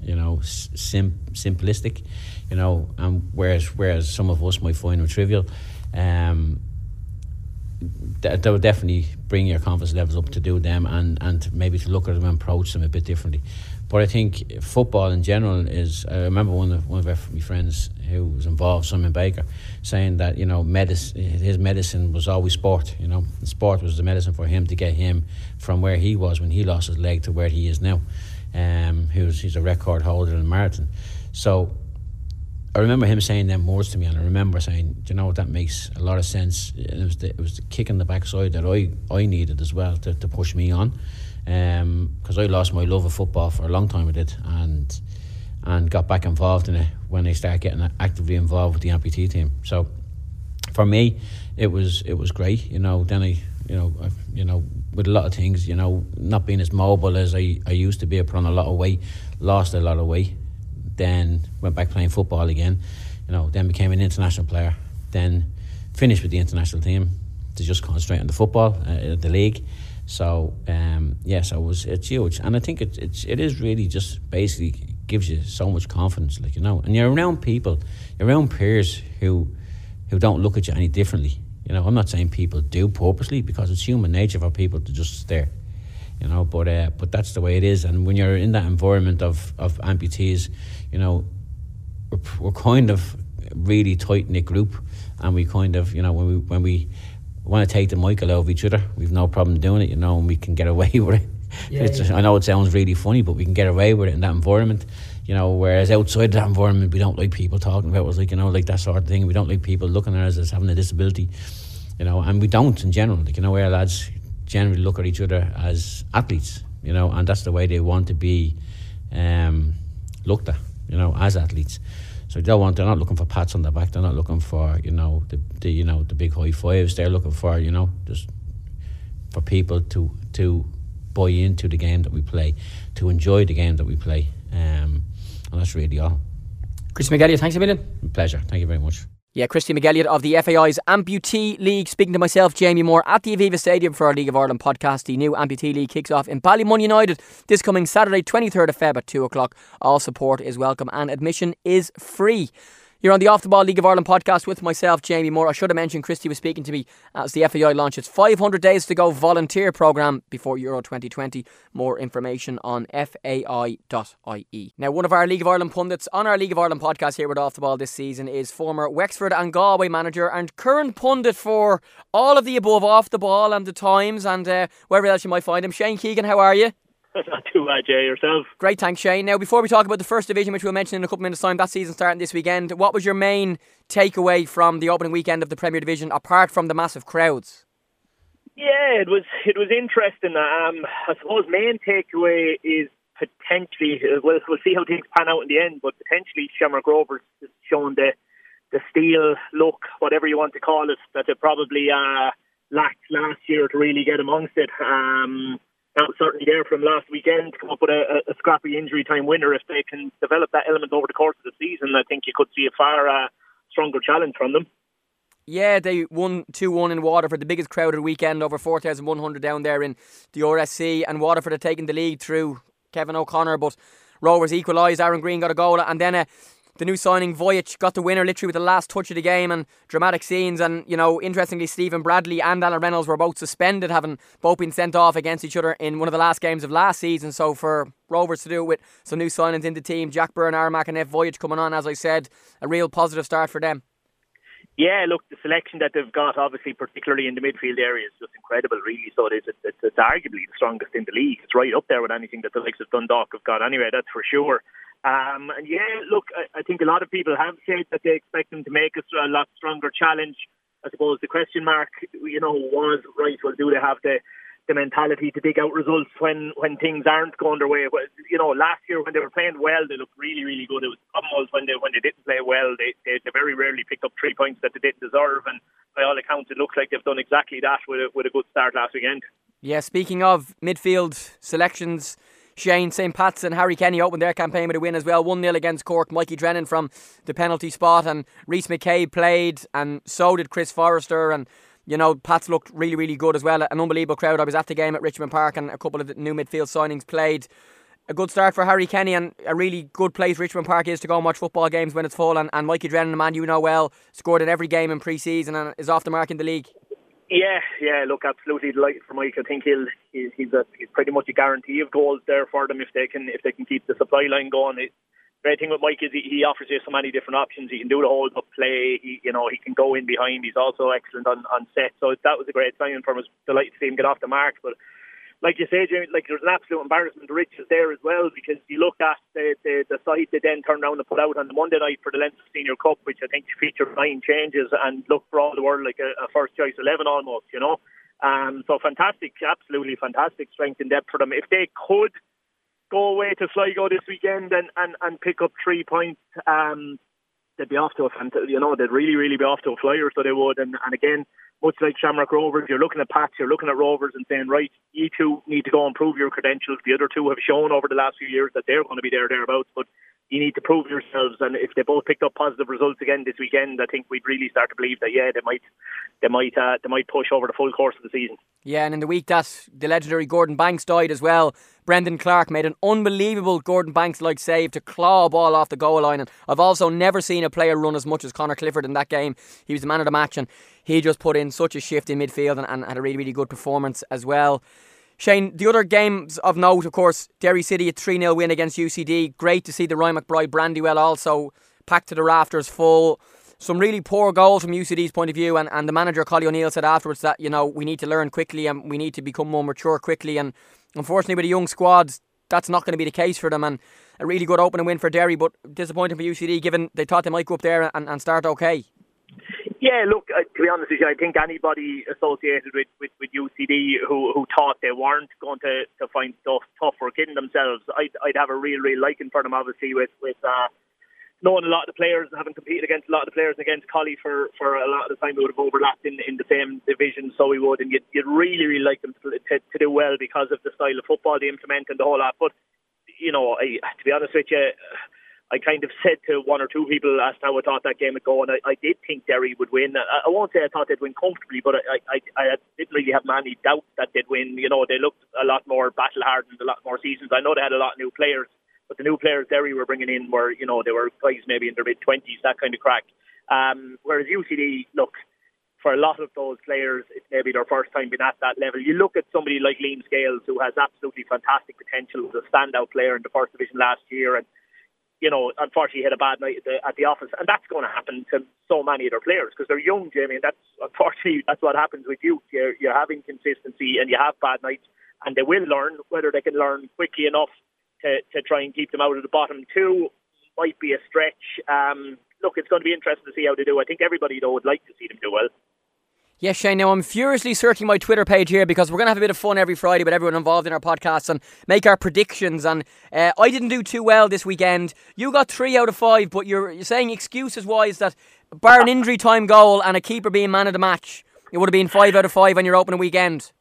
Speaker 7: you know, sim- simplistic, you know, and whereas whereas some of us might find them trivial, um, that, that would definitely bring your confidence levels up to do them and, and maybe to look at them and approach them a bit differently. But I think football in general is. I remember one of one of my friends who was involved, Simon Baker, saying that you know medicine, his medicine was always sport. You know, sport was the medicine for him to get him from where he was when he lost his leg to where he is now. Um, was, he's a record holder in marathon. So I remember him saying them words to me, and I remember saying, "Do you know what? That makes a lot of sense." It was the, it was the kick in the backside that I, I needed as well to, to push me on, because um, I lost my love of football for a long time. I did, and and got back involved in it when I started getting actively involved with the amputee team. So for me, it was it was great. You know, then I you know I, you know with a lot of things, you know, not being as mobile as I, I used to be, I put on a lot of weight, lost a lot of weight then went back playing football again. You know, then became an international player. Then finished with the international team to just concentrate on the football, uh, the league. So um, yes, I was. It's huge, and I think it, it's it is really just basically gives you so much confidence, like you know, and you're around people, you're around peers who who don't look at you any differently. You know, I'm not saying people do purposely because it's human nature for people to just stare you know. But uh, but that's the way it is. And when you're in that environment of of amputees, you know, we're, we're kind of really tight knit group, and we kind of, you know, when we when we want to take the Michael out of each other, we've no problem doing it, you know, and we can get away with it.
Speaker 3: Yeah, yeah.
Speaker 7: I know it sounds really funny, but we can get away with it in that environment. You know, whereas outside that environment, we don't like people talking about us, like you know, like that sort of thing. We don't like people looking at us as having a disability. You know, and we don't in general. Like you know, our lads generally look at each other as athletes. You know, and that's the way they want to be um, looked at. You know, as athletes. So they don't want. They're not looking for pats on the back. They're not looking for you know the, the you know the big high fives. They're looking for you know just for people to to buy into the game that we play, to enjoy the game that we play, um, and that's really all.
Speaker 3: Chris McElligott, thanks a million.
Speaker 7: Pleasure. Thank you very much.
Speaker 3: Yeah, Christy McElligott of the FAI's Amputee League speaking to myself, Jamie Moore, at the Aviva Stadium for our League of Ireland podcast. The new Amputee League kicks off in Ballymun United this coming Saturday, 23rd of Feb at 2 o'clock. All support is welcome and admission is free. You're on the Off the Ball League of Ireland podcast with myself, Jamie Moore. I should have mentioned Christy was speaking to me as the FAI launches 500 Days to Go volunteer programme before Euro 2020. More information on fai.ie. Now, one of our League of Ireland pundits on our League of Ireland podcast here with Off the Ball this season is former Wexford and Galway manager and current pundit for all of the above Off the Ball and the Times and uh, wherever else you might find him. Shane Keegan, how are you?
Speaker 8: Not too bad, Jay. Yourself?
Speaker 3: Great, thanks, Shane. Now, before we talk about the first division, which we'll mention in a couple minutes' time, that season starting this weekend, what was your main takeaway from the opening weekend of the Premier Division, apart from the massive crowds?
Speaker 8: Yeah, it was it was interesting. Um, I suppose main takeaway is potentially well, we'll see how things pan out in the end, but potentially Shamrock Rovers has shown the the steel look, whatever you want to call it, that they probably uh, lacked last year to really get amongst it. Um, that was certainly there from last weekend to come up with a, a, scrappy injury time winner. If they can develop that element over the course of the season, I think you could see a far uh, stronger challenge from them.
Speaker 3: Yeah, they won 2 1 in Waterford, the biggest crowd of the weekend, over 4,100 down there in the RSC. And Waterford had taken the lead through Kevin O'Connor, but Rovers equalised. Aaron Greene got a goal, and then a the new signing Vojic got the winner literally with the last touch of the game and dramatic scenes. And you know, interestingly, Stephen Bradley and Alan Reynolds were both suspended, having both been sent off against each other in one of the last games of last season. So for Rovers to do it with some new signings in the team, Jack Byrne, Armac, and F Vojic coming on, as I said, a real positive start for them.
Speaker 8: Yeah, look, the selection that they've got, obviously, particularly in the midfield area, is just incredible, really. So it is, it's, it's arguably the strongest in the league. It's right up there with anything that the likes of Dundalk have got anyway, that's for sure. Um, and yeah, look, I, I think a lot of people have said that they expect them to make a, a lot stronger challenge. I suppose the question mark, you know, was right. Well, do they have the the mentality to dig out results when when things aren't going their way? You know, last year when they were playing well, they looked really, really good. It was was when they when they didn't play well, they, they they very rarely picked up three points that they didn't deserve. And by all accounts, it looks like they've done exactly that with a, with a good start last weekend.
Speaker 3: Yeah, speaking of midfield selections. Shane St. Pat's and Harry Kenny opened their campaign with a win as well. 1 0 against Cork. Mikey Drennan from the penalty spot, and Rhys McCabe played, and so did Chris Forrester. And, you know, Pats looked really, really good as well. An unbelievable crowd. I was at the game at Richmond Park, and a couple of the new midfield signings played. A good start for Harry Kenny, and a really good place Richmond Park is to go and watch football games when it's full. And, and Mikey Drennan, the man you know well, scored in every game in pre season and is off the mark in the league.
Speaker 8: Yeah, yeah. Look, absolutely delighted for Mike. I think he'll he's a, he's pretty much a guarantee of goals there for them if they can if they can keep the supply line going. The great thing with Mike is he, he offers you so many different options. He can do the hold up play. He you know he can go in behind. He's also excellent on on set. So that was a great signing for was delighted to see him get off the mark, but like you say, Jamie, like there's an absolute embarrassment of riches there as well because you look at the, the, the side they then turned around and put out on the Monday night for the Leinster Senior Cup, which I think featured nine changes and looked for all the world like a, a first choice 11 almost, you know. Um, so fantastic, absolutely fantastic strength and depth for them. If they could go away to Sligo this weekend and, and, and pick up three points, um, they'd be off to a fantastic, you know, they'd really, really be off to a flyer, so they would. And, and again, much like Shamrock Rovers, you're looking at Pats, you're looking at Rovers and saying, right, you two need to go and prove your credentials. The other two have shown over the last few years that they're going to be there, thereabouts, but you need to prove yourselves. And if they both picked up positive results again this weekend, I think we'd really start to believe that, yeah, they might, they might, uh, they might push over the full course of the season.
Speaker 3: Yeah, and in the week that the legendary Gordon Banks died as well, Brendan Clarke made an unbelievable Gordon Banks like save to claw a ball off the goal line. And I've also never seen a player run as much as Conor Clifford in that game. He was the man of the match and he just put in such a shift in midfield and, and had a really, really good performance as well. Shane, the other games of note, of course, Derry City a 3 0 win against UCD. Great to see the Ryan McBride Brandywell also packed to the rafters full. some really poor goals from UCD's point of view. And, and the manager, Collie O'Neill, said afterwards that, you know, we need to learn quickly and we need to become more mature quickly. And unfortunately, with the young squads, that's not going to be the case for them. And a really good opening win for Derry, but disappointing for UCD given they thought they might go up there and, and start okay.
Speaker 8: Yeah, look, uh, to be honest with you, I think anybody associated with, with, with UCD who, who thought they weren't going to, to find stuff tough or kidding themselves, I'd, I'd have a real, real liking for them, obviously, with, with uh, knowing a lot of the players having competed against a lot of the players against Collie for, for a lot of the time, we would have overlapped in, in the same division, so we would, and you'd, you'd really, really like them to, to, to do well because of the style of football they implement and the whole lot. But, you know, I, to be honest with you, I kind of said to one or two people last how I thought that game would go, and I, I did think Derry would win. I, I won't say I thought they'd win comfortably, but I, I, I didn't really have many doubts that they'd win. You know, they looked a lot more battle hardened, a lot more seasons. I know they had a lot of new players, but the new players Derry were bringing in were, you know, they were guys maybe in their mid twenties, that kind of crack. Um, whereas UCD, look, for a lot of those players, it's maybe their first time being at that level. You look at somebody like Liam Scales, who has absolutely fantastic potential as a standout player in the first division last year, and you know, unfortunately had a bad night at the, at the office, and that's going to happen to so many of their players because they're young, Jamie. And that's unfortunately that's what happens with youth. You're, you're having consistency, and you have bad nights, and they will learn whether they can learn quickly enough to to try and keep them out of the bottom two might be a stretch. Um, look, it's going to be interesting to see how they do. I think everybody though would like to see them do well.
Speaker 3: Yes, Shane. Now I'm furiously searching my Twitter page here because we're going to have a bit of fun every Friday with everyone involved in our podcast and make our predictions. And uh, I didn't do too well this weekend. You got three out of five, but you're, you're saying excuses wise that bar an injury time goal and a keeper being man of the match, it would have been five out of five on your opening weekend.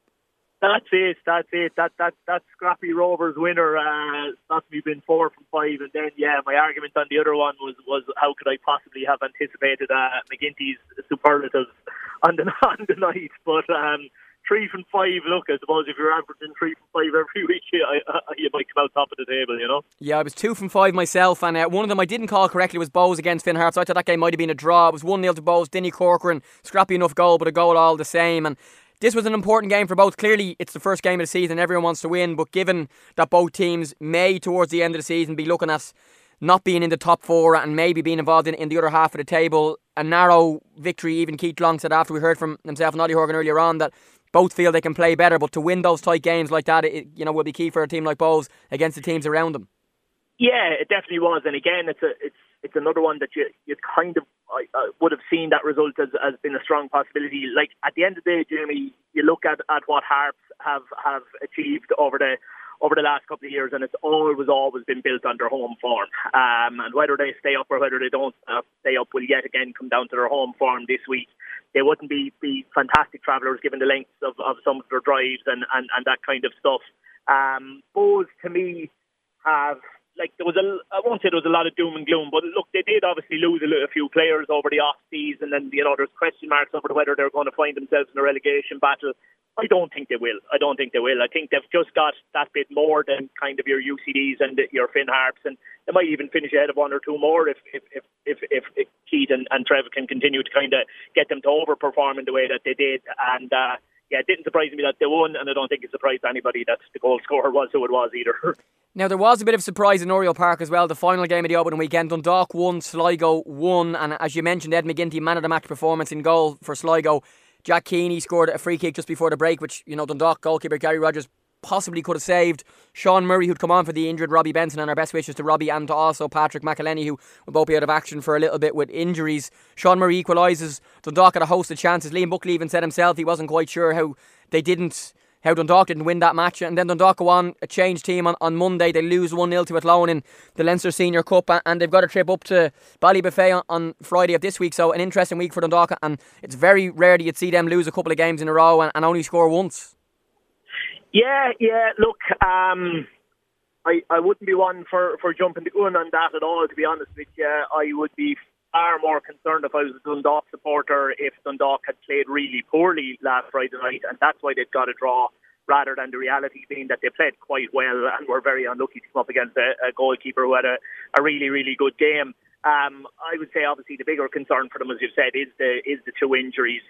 Speaker 8: That's it. That's it. That that that Scrappy Rovers winner. Uh, that's me been four from five, and then yeah, my argument on the other one was was how could I possibly have anticipated uh, McGinty's superlatives on the on the night, but. um three from five. Look, I suppose if you're averaging three from five every week, you, I, you might come out top of the table, you know?
Speaker 3: Yeah, I was two from five myself, and uh, one of them I didn't call correctly was Bohs against Finn Harps. So I thought that game might have been a draw. It was 1 0 to Bohs. Dinny Corcoran, scrappy enough goal, but a goal all the same. And this was an important game for both. Clearly, it's the first game of the season. Everyone wants to win, but given that both teams may, towards the end of the season, be looking at not being in the top four and maybe being involved in, in the other half of the table, a narrow victory. Even Keith Long said after we heard from himself and Ollie Horgan earlier on that both feel they can play better, but to win those tight games like that, it, you know, will be key for a team like Bohs against the teams around them.
Speaker 8: Yeah, it definitely was, and again, it's a it's it's another one that you you kind of I, I would have seen that result as as been a strong possibility. Like at the end of the day, Jamie, you look at at what Harps have have achieved over the over the last couple of years, and it's always always been built on their home form. Um, and whether they stay up or whether they don't uh, stay up will yet again come down to their home form this week. They wouldn't be be fantastic travellers given the lengths of, of some of their drives and, and, and that kind of stuff. Um, to me have like there was a I won't say there was a lot of doom and gloom, but look, they did obviously lose a, a few players over the off season, and you know there's question marks over whether they're going to find themselves in a relegation battle. I don't think they will. I don't think they will. I think they've just got that bit more than kind of your UCDs and your Finn Harps, and they might even finish ahead of one or two more if if if if, if, if Keith and, and Trev can continue to kind of get them to overperform in the way that they did, and. uh yeah, it didn't surprise me that they won, and I don't think it surprised anybody that the goal scorer was who it was either.
Speaker 3: Now, there was a bit of surprise in Oriel Park as well. The final game of the opening weekend, Dundalk won, Sligo won, and as you mentioned, Ed McGinty, man of the match performance in goal for Sligo. Jack Keaney scored a free kick just before the break, which, you know, Dundalk goalkeeper Gary Rogers possibly could have saved. Sean Murray, who'd come on for the injured Robbie Benson, and our best wishes to Robbie and to also Patrick McEleney, who will both be out of action for a little bit with injuries. Sean Murray equalises. Dundalk had a host of chances. Liam Buckley even said himself he wasn't quite sure how they didn't how Dundalk didn't win that match. And then Dundalk go on a changed team on, on Monday. They lose 1 0 to Athlone in the Leinster Senior Cup. And they've got a trip up to Ballybofey on, on Friday of this week. So, an interesting week for Dundalk. And it's very rare that you'd see them lose a couple of games in a row and, and only score once.
Speaker 8: Yeah, yeah. Look, um, I, I wouldn't be one for, for jumping the gun on that at all, to be honest with you. I would be far more concerned if I was a Dundalk supporter if Dundalk had played really poorly last Friday night, and that's why they've got a draw rather than the reality being that they played quite well and were very unlucky to come up against a, a goalkeeper who had a, a really, really good game. Um, I would say obviously the bigger concern for them, as you've said, is the is the two injuries.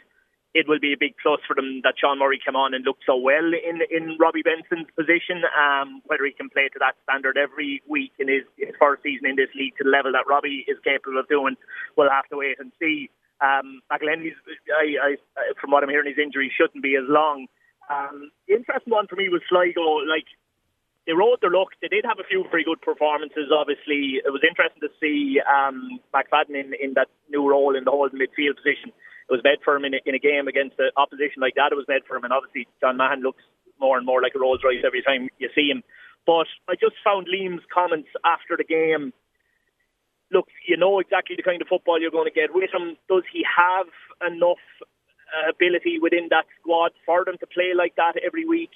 Speaker 8: It will be a big plus for them that Sean Murray came on and looked so well in in Robbie Benson's position. Um, whether he can play to that standard every week in his, his first season in this league to the level that Robbie is capable of doing, we'll have to wait and see. Um, McEleney's, I, I, from what I'm hearing, his injury shouldn't be as long. Um, the interesting one for me was Sligo. Like they rode their luck. They did have a few very good performances. Obviously, it was interesting to see um, McFadden in, in that new role in the holding midfield position it was made for him in a, in a game against the opposition like that. It was made for him, and obviously John Mahon looks more and more like a Rolls Royce every time you see him. But I just found Liam's comments after the game. Look, you know exactly the kind of football you're going to get with him. Does he have enough uh, ability within that squad for them to play like that every week?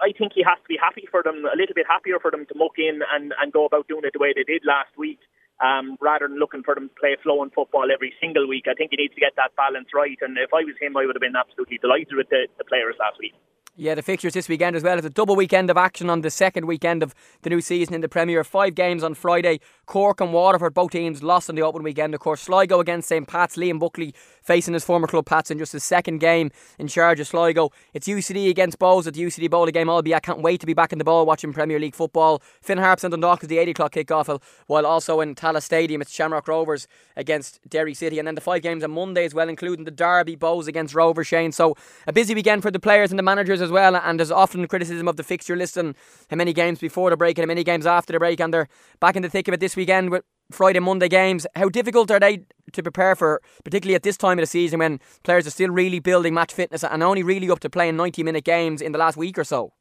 Speaker 8: I think he has to be happy for them, a little bit happier for them to muck in and, and go about doing it the way they did last week um, rather than looking for them to play flowing football every single week. I think he needs to get that balance right. And if I was him, I would have been absolutely delighted with the, the players last week.
Speaker 3: Yeah, the fixtures this weekend as well. It's a double weekend of action on the second weekend of the new season in the Premier. Five games on Friday. Cork and Waterford, both teams lost on the open weekend. Of course, Sligo against St. Pat's. Liam Buckley facing his former club Pats in just his second game in charge of Sligo. It's UCD against Bohs at the UCD Bowl game. I'll be. I can't wait to be back in the ball watching Premier League football. Finn Harps and Dundalk is the 8 o'clock kickoff, uh, while also in Tallaght Stadium it's Shamrock Rovers against Derry City. And then the five games on Monday as well, including the Derby Bohs against Rovers Shane. So a busy weekend for the players and the managers as well. And there's often criticism of the fixture list and how many games before the break and how many games after the break. And they're back in the thick of it this weekend with Friday, Monday games. How difficult are they to prepare for, particularly at this time of the season when players are still really building match fitness and only really up to playing 90 minute games in the last week or so?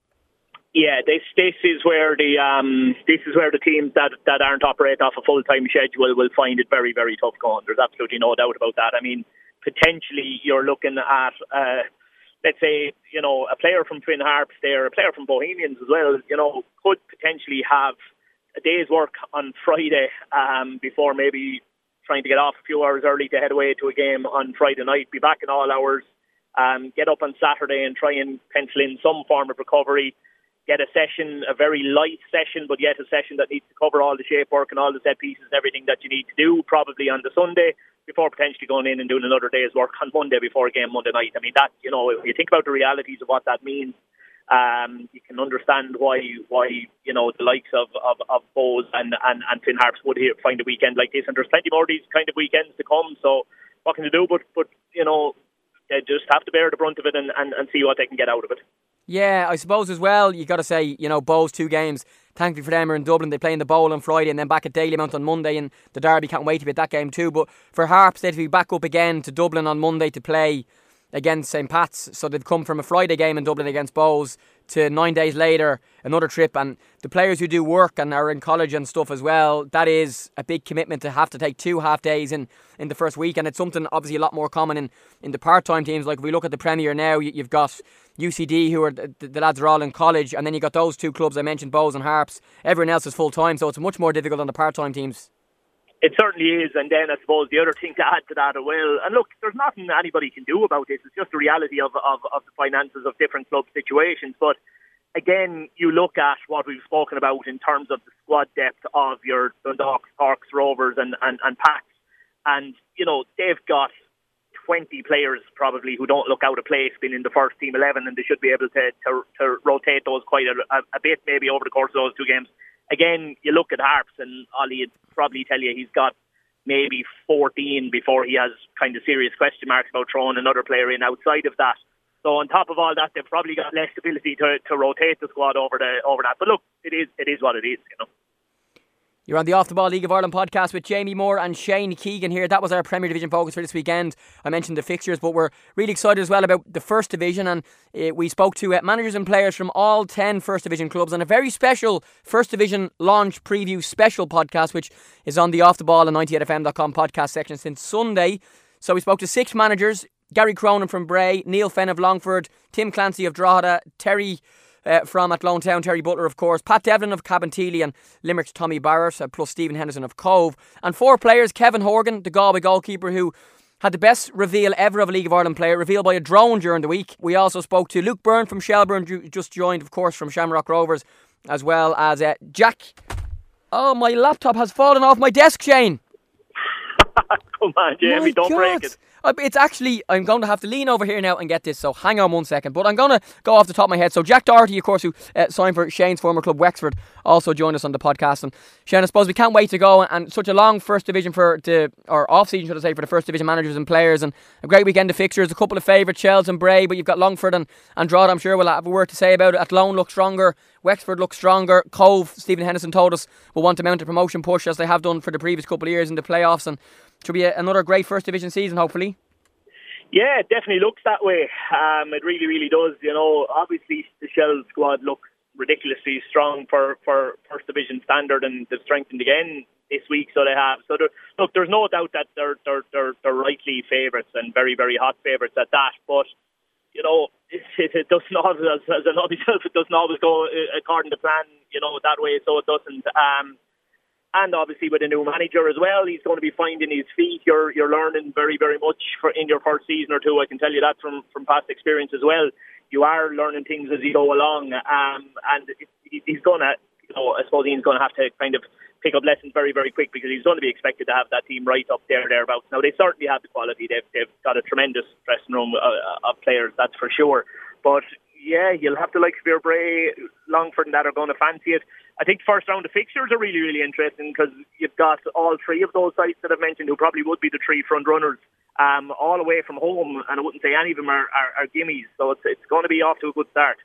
Speaker 8: Yeah, this this is where the um this is where the teams that that aren't operating off a full time schedule will find it very very tough going. There's absolutely no doubt about that. I mean, potentially you're looking at uh, let's say you know a player from Finn Harps there, a player from Bohemians as well. You know, could potentially have a day's work on Friday um, before maybe trying to get off a few hours early to head away to a game on Friday night. Be back in all hours. Um, get up on Saturday and try and pencil in some form of recovery get a session, a very light session, but yet a session that needs to cover all the shape work and all the set pieces and everything that you need to do, probably on the Sunday, before potentially going in and doing another day's work on Monday before a game Monday night. I mean, that, you know, if you think about the realities of what that means, um, you can understand why, why you know, the likes of, of, of Bohs and, and, and Finn Harps would find a weekend like this. And there's plenty more of these kind of weekends to come. So what can you do? But, but you know, they just have to bear the brunt of it and, and, and see what they can get out of it.
Speaker 3: Yeah, I suppose as well, you got to say, you know, Bohs two games. Thankfully for them, are in Dublin. They play in the Bowl on Friday and then back at Dalymount on Monday. And the Derby can't wait to be at that game too. But for Harps, they'd be back up again to Dublin on Monday to play against St. Pat's. So they've come from a Friday game in Dublin against Bohs to nine days later, another trip. And the players who do work and are in college and stuff as well, that is a big commitment to have to take two half days in, in the first week. And it's something obviously a lot more common in, in the part time teams. Like if we look at the Premier now, you've got UCD, who are the, the, lads are all in college, and then you've got those two clubs I mentioned, Bohs and Harps. Everyone else is full time, so it's much more difficult on the part time teams.
Speaker 8: It certainly is, and then I suppose the other thing to add to that well, and look, there's nothing anybody can do about this. It's just the reality of, of, of the finances of different club situations. But again, you look at what we've spoken about in terms of the squad depth of your Dundalk, Corks, Rovers, and and, and Pats, and you know they've got 20 players probably who don't look out of place being in the first team 11 and they should be able to, to, to rotate those quite a, a, bit maybe over the course of those two games. Again, you look at Harps and Ollie would probably tell you he's got maybe 14 before he has kind of serious question marks about throwing another player in outside of that. So on top of all that, they've probably got less ability to, to rotate the squad over the over that. But look, it is it is what it is, you know.
Speaker 3: You're on the Off the Ball League of Ireland podcast with Jamie Moore and Shane Keegan here. That was our Premier Division focus for this weekend. I mentioned the fixtures, but we're really excited as well about the First Division. And uh, we spoke to uh, managers and players from all 10 First Division clubs on a very special First Division launch preview special podcast, which is on the Off the Ball and 98fm.com podcast section since Sunday. So we spoke to six managers Gary Cronin from Bray, Neil Fenn of Longford, Tim Clancy of Drogheda, Terry uh, from Athlone Town, Terry Butler, of course, Pat Devlin of Cabinteely, and Limerick's Tommy Barrett, uh, plus Stephen Henderson of Cobh. And four players Kevin Horgan, the Galway goalkeeper, who had the best reveal ever of a League of Ireland player, revealed by a drone during the week. We also spoke to Luke Byrne from Shelbourne, just joined, of course, from Shamrock Rovers, as well as uh, Jack. Oh, my laptop has fallen off my desk, Shane.
Speaker 8: Come on, Jamie, my don't God. break it.
Speaker 3: It's actually, I'm going to have to lean over here now and get this, so hang on one second. But I'm going to go off the top of my head. So, Jack Doherty, of course, who uh, signed for Shane's former club, Wexford, also joined us on the podcast. And Shane, I suppose we can't wait to go. And, and such a long first division for the, or off season, should I say, for the first division managers and players. And a great weekend of fixtures, a couple of favourites, Shels and Bray, but you've got Longford and, and Drogheda, I'm sure, will have a word to say about it. Athlone look stronger. Wexford looks stronger. Cobh, Stephen Henderson told us, will want to mount a promotion push as they have done for the previous couple of years in the playoffs. And should be a, another great first division season, hopefully.
Speaker 8: Yeah, it definitely looks that way. Um, it really, really does. You know, obviously the Shell squad looks ridiculously strong for, for first division standard, and they've strengthened again this week. So they have. So look, there's no doubt that they're they're they're, they're rightly favourites and very very hot favourites at that. But you know, it, it, it doesn't always, as, as myself, it doesn't always go uh, according to plan. You know that way, so it doesn't. Um, and obviously with a new manager as well, he's going to be finding his feet. You're you're learning very very much for in your first season or two. I can tell you that from from past experience as well. You are learning things as you go along, um, and he's to, you know, I suppose he's to have to kind of pick up lessons very very quick because he's going to be expected to have that team right up there thereabouts. Now they certainly have the quality. They've they've got a tremendous dressing room uh, of players, that's for sure. But yeah, you'll have to like Spear Bray, Longford, and that are going to fancy it. I think first round of fixtures are really, really interesting because you've got all three of those sites that I've mentioned who probably would be the three front runners, um, all away from home, and I wouldn't say any of them are, are, are gimmies. So it's it's going to be off to a good start.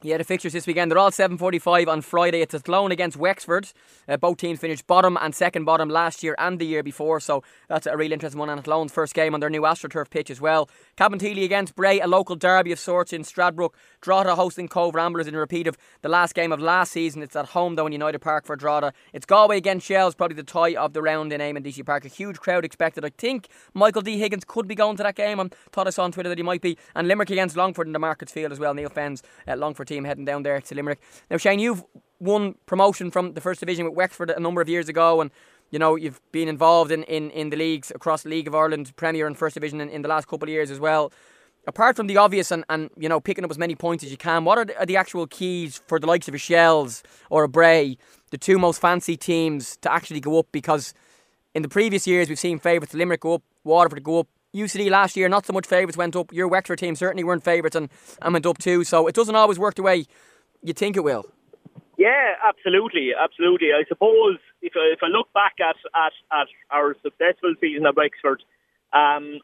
Speaker 3: Yeah, the fixtures this weekend, they're all 7.45 on Friday. It's Athlone against Wexford. Uh, both teams finished bottom and second bottom last year and the year before, so that's a real interesting one. And Athlone's first game on their new AstroTurf pitch as well. Cabinteely against Bray, a local derby of sorts in Stradbrook. Drogheda hosting Cobh Ramblers in a repeat of the last game of last season. It's at home, though, in United Park for Drogheda. It's Galway against Shels, probably the tie of the round in Eamonn Deacy Park. A huge crowd expected. I think Michael D. Higgins could be going to that game. I thought I saw on Twitter that he might be. And Limerick against Longford in the Markets Field as well. Neil Fenn's uh, Longford team heading down there to Limerick. Now, Shane, you've won promotion from the first division with Wexford a number of years ago, and you know you've been involved in, in, in the leagues across League of Ireland, Premier, and First Division in, in the last couple of years as well. Apart from the obvious and, and you know picking up as many points as you can, what are the, are the actual keys for the likes of a Shels or a Bray, the two most fancy teams, to actually go up? Because in the previous years we've seen favourites Limerick go up, Waterford go up, UCD last year, not so much favourites went up. Your Wexford team certainly weren't favourites and, and went up too. So it doesn't always work the way you think it will.
Speaker 8: Yeah, absolutely, absolutely. I suppose if I, if I look back at, at, at our successful season at Wexford, um,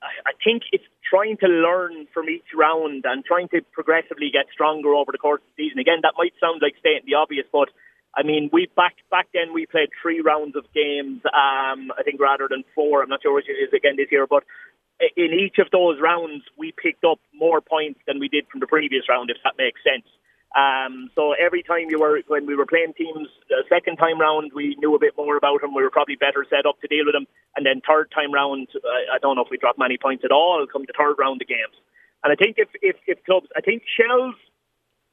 Speaker 8: I, I think it's trying to learn from each round and trying to progressively get stronger over the course of the season. Again, that might sound like stating the obvious, but I mean, we back back then we played three rounds of games. Um, I think rather than four. I'm not sure which it is again this year, but in each of those rounds we picked up more points than we did from the previous round, if that makes sense. Um, so every time you were, when we were playing teams, the second time round, we knew a bit more about them. We were probably better set up to deal with them. And then third time round, I, I don't know if we dropped many points at all. Come the third round of games, and I think if if, if clubs, I think Shels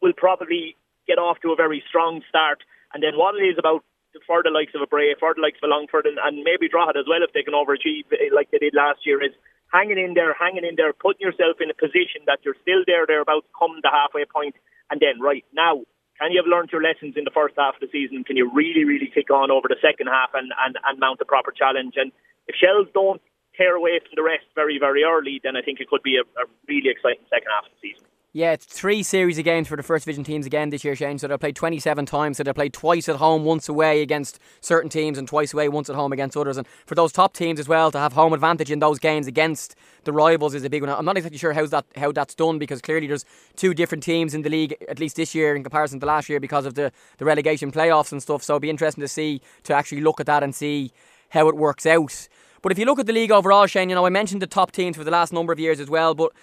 Speaker 8: will probably get off to a very strong start. And then what it is about for the likes of a Bray, for the likes of a Longford, and, and maybe Drogheda as well, if they can overachieve eh, like they did last year, is hanging in there, hanging in there, putting yourself in a position that you're still there, there about to come the halfway point and then, right, now, can you have learned your lessons in the first half of the season? Can you really, really kick on over the second half and, and, and mount a proper challenge? And if Shels don't tear away from the rest very, very early, then I think it could be a, a really exciting second half of the season.
Speaker 3: Yeah, it's three series of games for the first division teams again this year, Shane. So they'll play 27 times. So they'll play twice at home, once away against certain teams, and twice away, once at home against others. And for those top teams as well to have home advantage in those games against the rivals is a big one. I'm not exactly sure how's that how that's done because clearly there's two different teams in the league at least this year in comparison to last year because of the the relegation playoffs and stuff. So it'll be interesting to see to actually look at that and see how it works out. But if you look at the league overall, Shane, you know I mentioned the top teams for the last number of years as well, but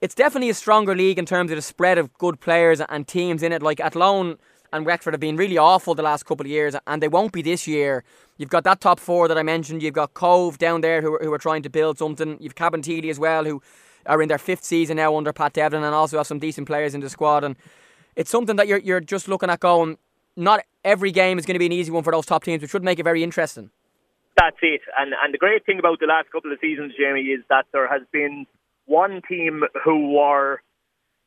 Speaker 3: it's definitely a stronger league in terms of the spread of good players and teams in it. Like Athlone and Wexford have been really awful the last couple of years, and they won't be this year. You've got that top four that I mentioned. You've got Cobh down there who, who are trying to build something. You've Cabinteely as well, who are in their fifth season now under Pat Devlin, and also have some decent players in the squad. And it's something that you're you're just looking at going. Not every game is going to be an easy one for those top teams, which should make it very interesting.
Speaker 8: That's it. And and the great thing about the last couple of seasons, Jamie, is that there has been one team who were,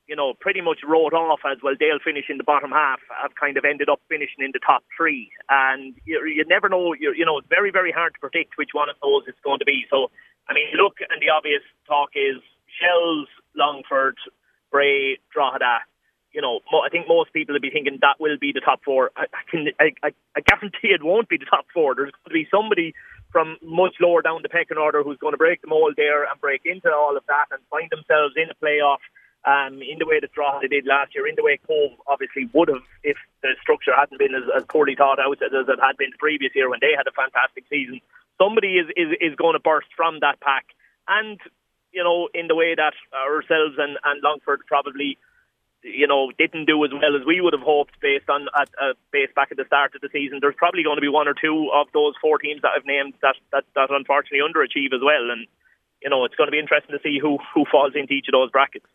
Speaker 8: you know, pretty much wrote off as well. They'll finish in the bottom half. Have kind of ended up finishing in the top three, and you, you never know. You, you know, it's very very hard to predict which one of those it's going to be. So I mean, look, and the obvious talk is Shels, Longford, Bray, Drogheda. You know, I think most people would be thinking that will be the top four. I, I can, I, I, I guarantee it won't be the top four. There's going to be somebody from much lower down the pecking order who's going to break the mold there and break into all of that and find themselves in a playoff um, in the way that Drogheda did last year, in the way Cobh obviously would have if the structure hadn't been as, as poorly thought out as it had been the previous year when they had a fantastic season. Somebody is, is, is going to burst from that pack. And, you know, in the way that ourselves and, and Longford probably you know, didn't do as well as we would have hoped based on at, uh, based back at the start of the season. There's probably going to be one or two of those four teams that I've named that that, that unfortunately underachieve as well, and you know, it's going to be interesting to see who who falls into each of those brackets.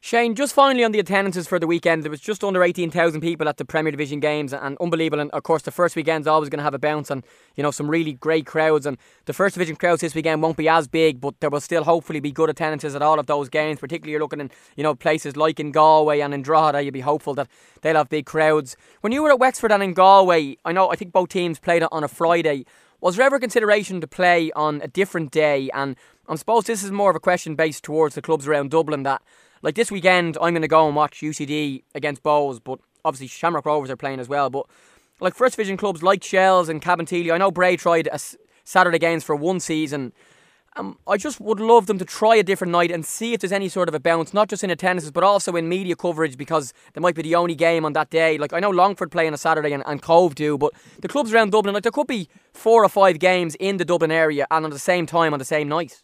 Speaker 3: Shane, just finally on the attendances for the weekend, there was just under 18,000 people at the Premier Division games and unbelievable. And of course, the first weekend's always going to have a bounce and, you know, some really great crowds. And the First Division crowds this weekend won't be as big, but there will still hopefully be good attendances at all of those games, particularly you're looking in, you know, places like in Galway and in Drogheda. You'd be hopeful that they'll have big crowds. When you were at Wexford and in Galway, I know, I think both teams played on a Friday. Was there ever consideration to play on a different day? And I suppose this is more of a question based towards the clubs around Dublin that like this weekend, I'm going to go and watch UCD against Bohs, but obviously Shamrock Rovers are playing as well. But like First Division clubs like Shels and Cabinteely, I know Bray tried a Saturday games for one season. Um, I just would love them to try a different night and see if there's any sort of a bounce, not just in attendances, but also in media coverage because they might be the only game on that day. Like I know Longford play on a Saturday and, and Cobh do, but the clubs around Dublin, like there could be four or five games in the Dublin area and at the same time on the same night.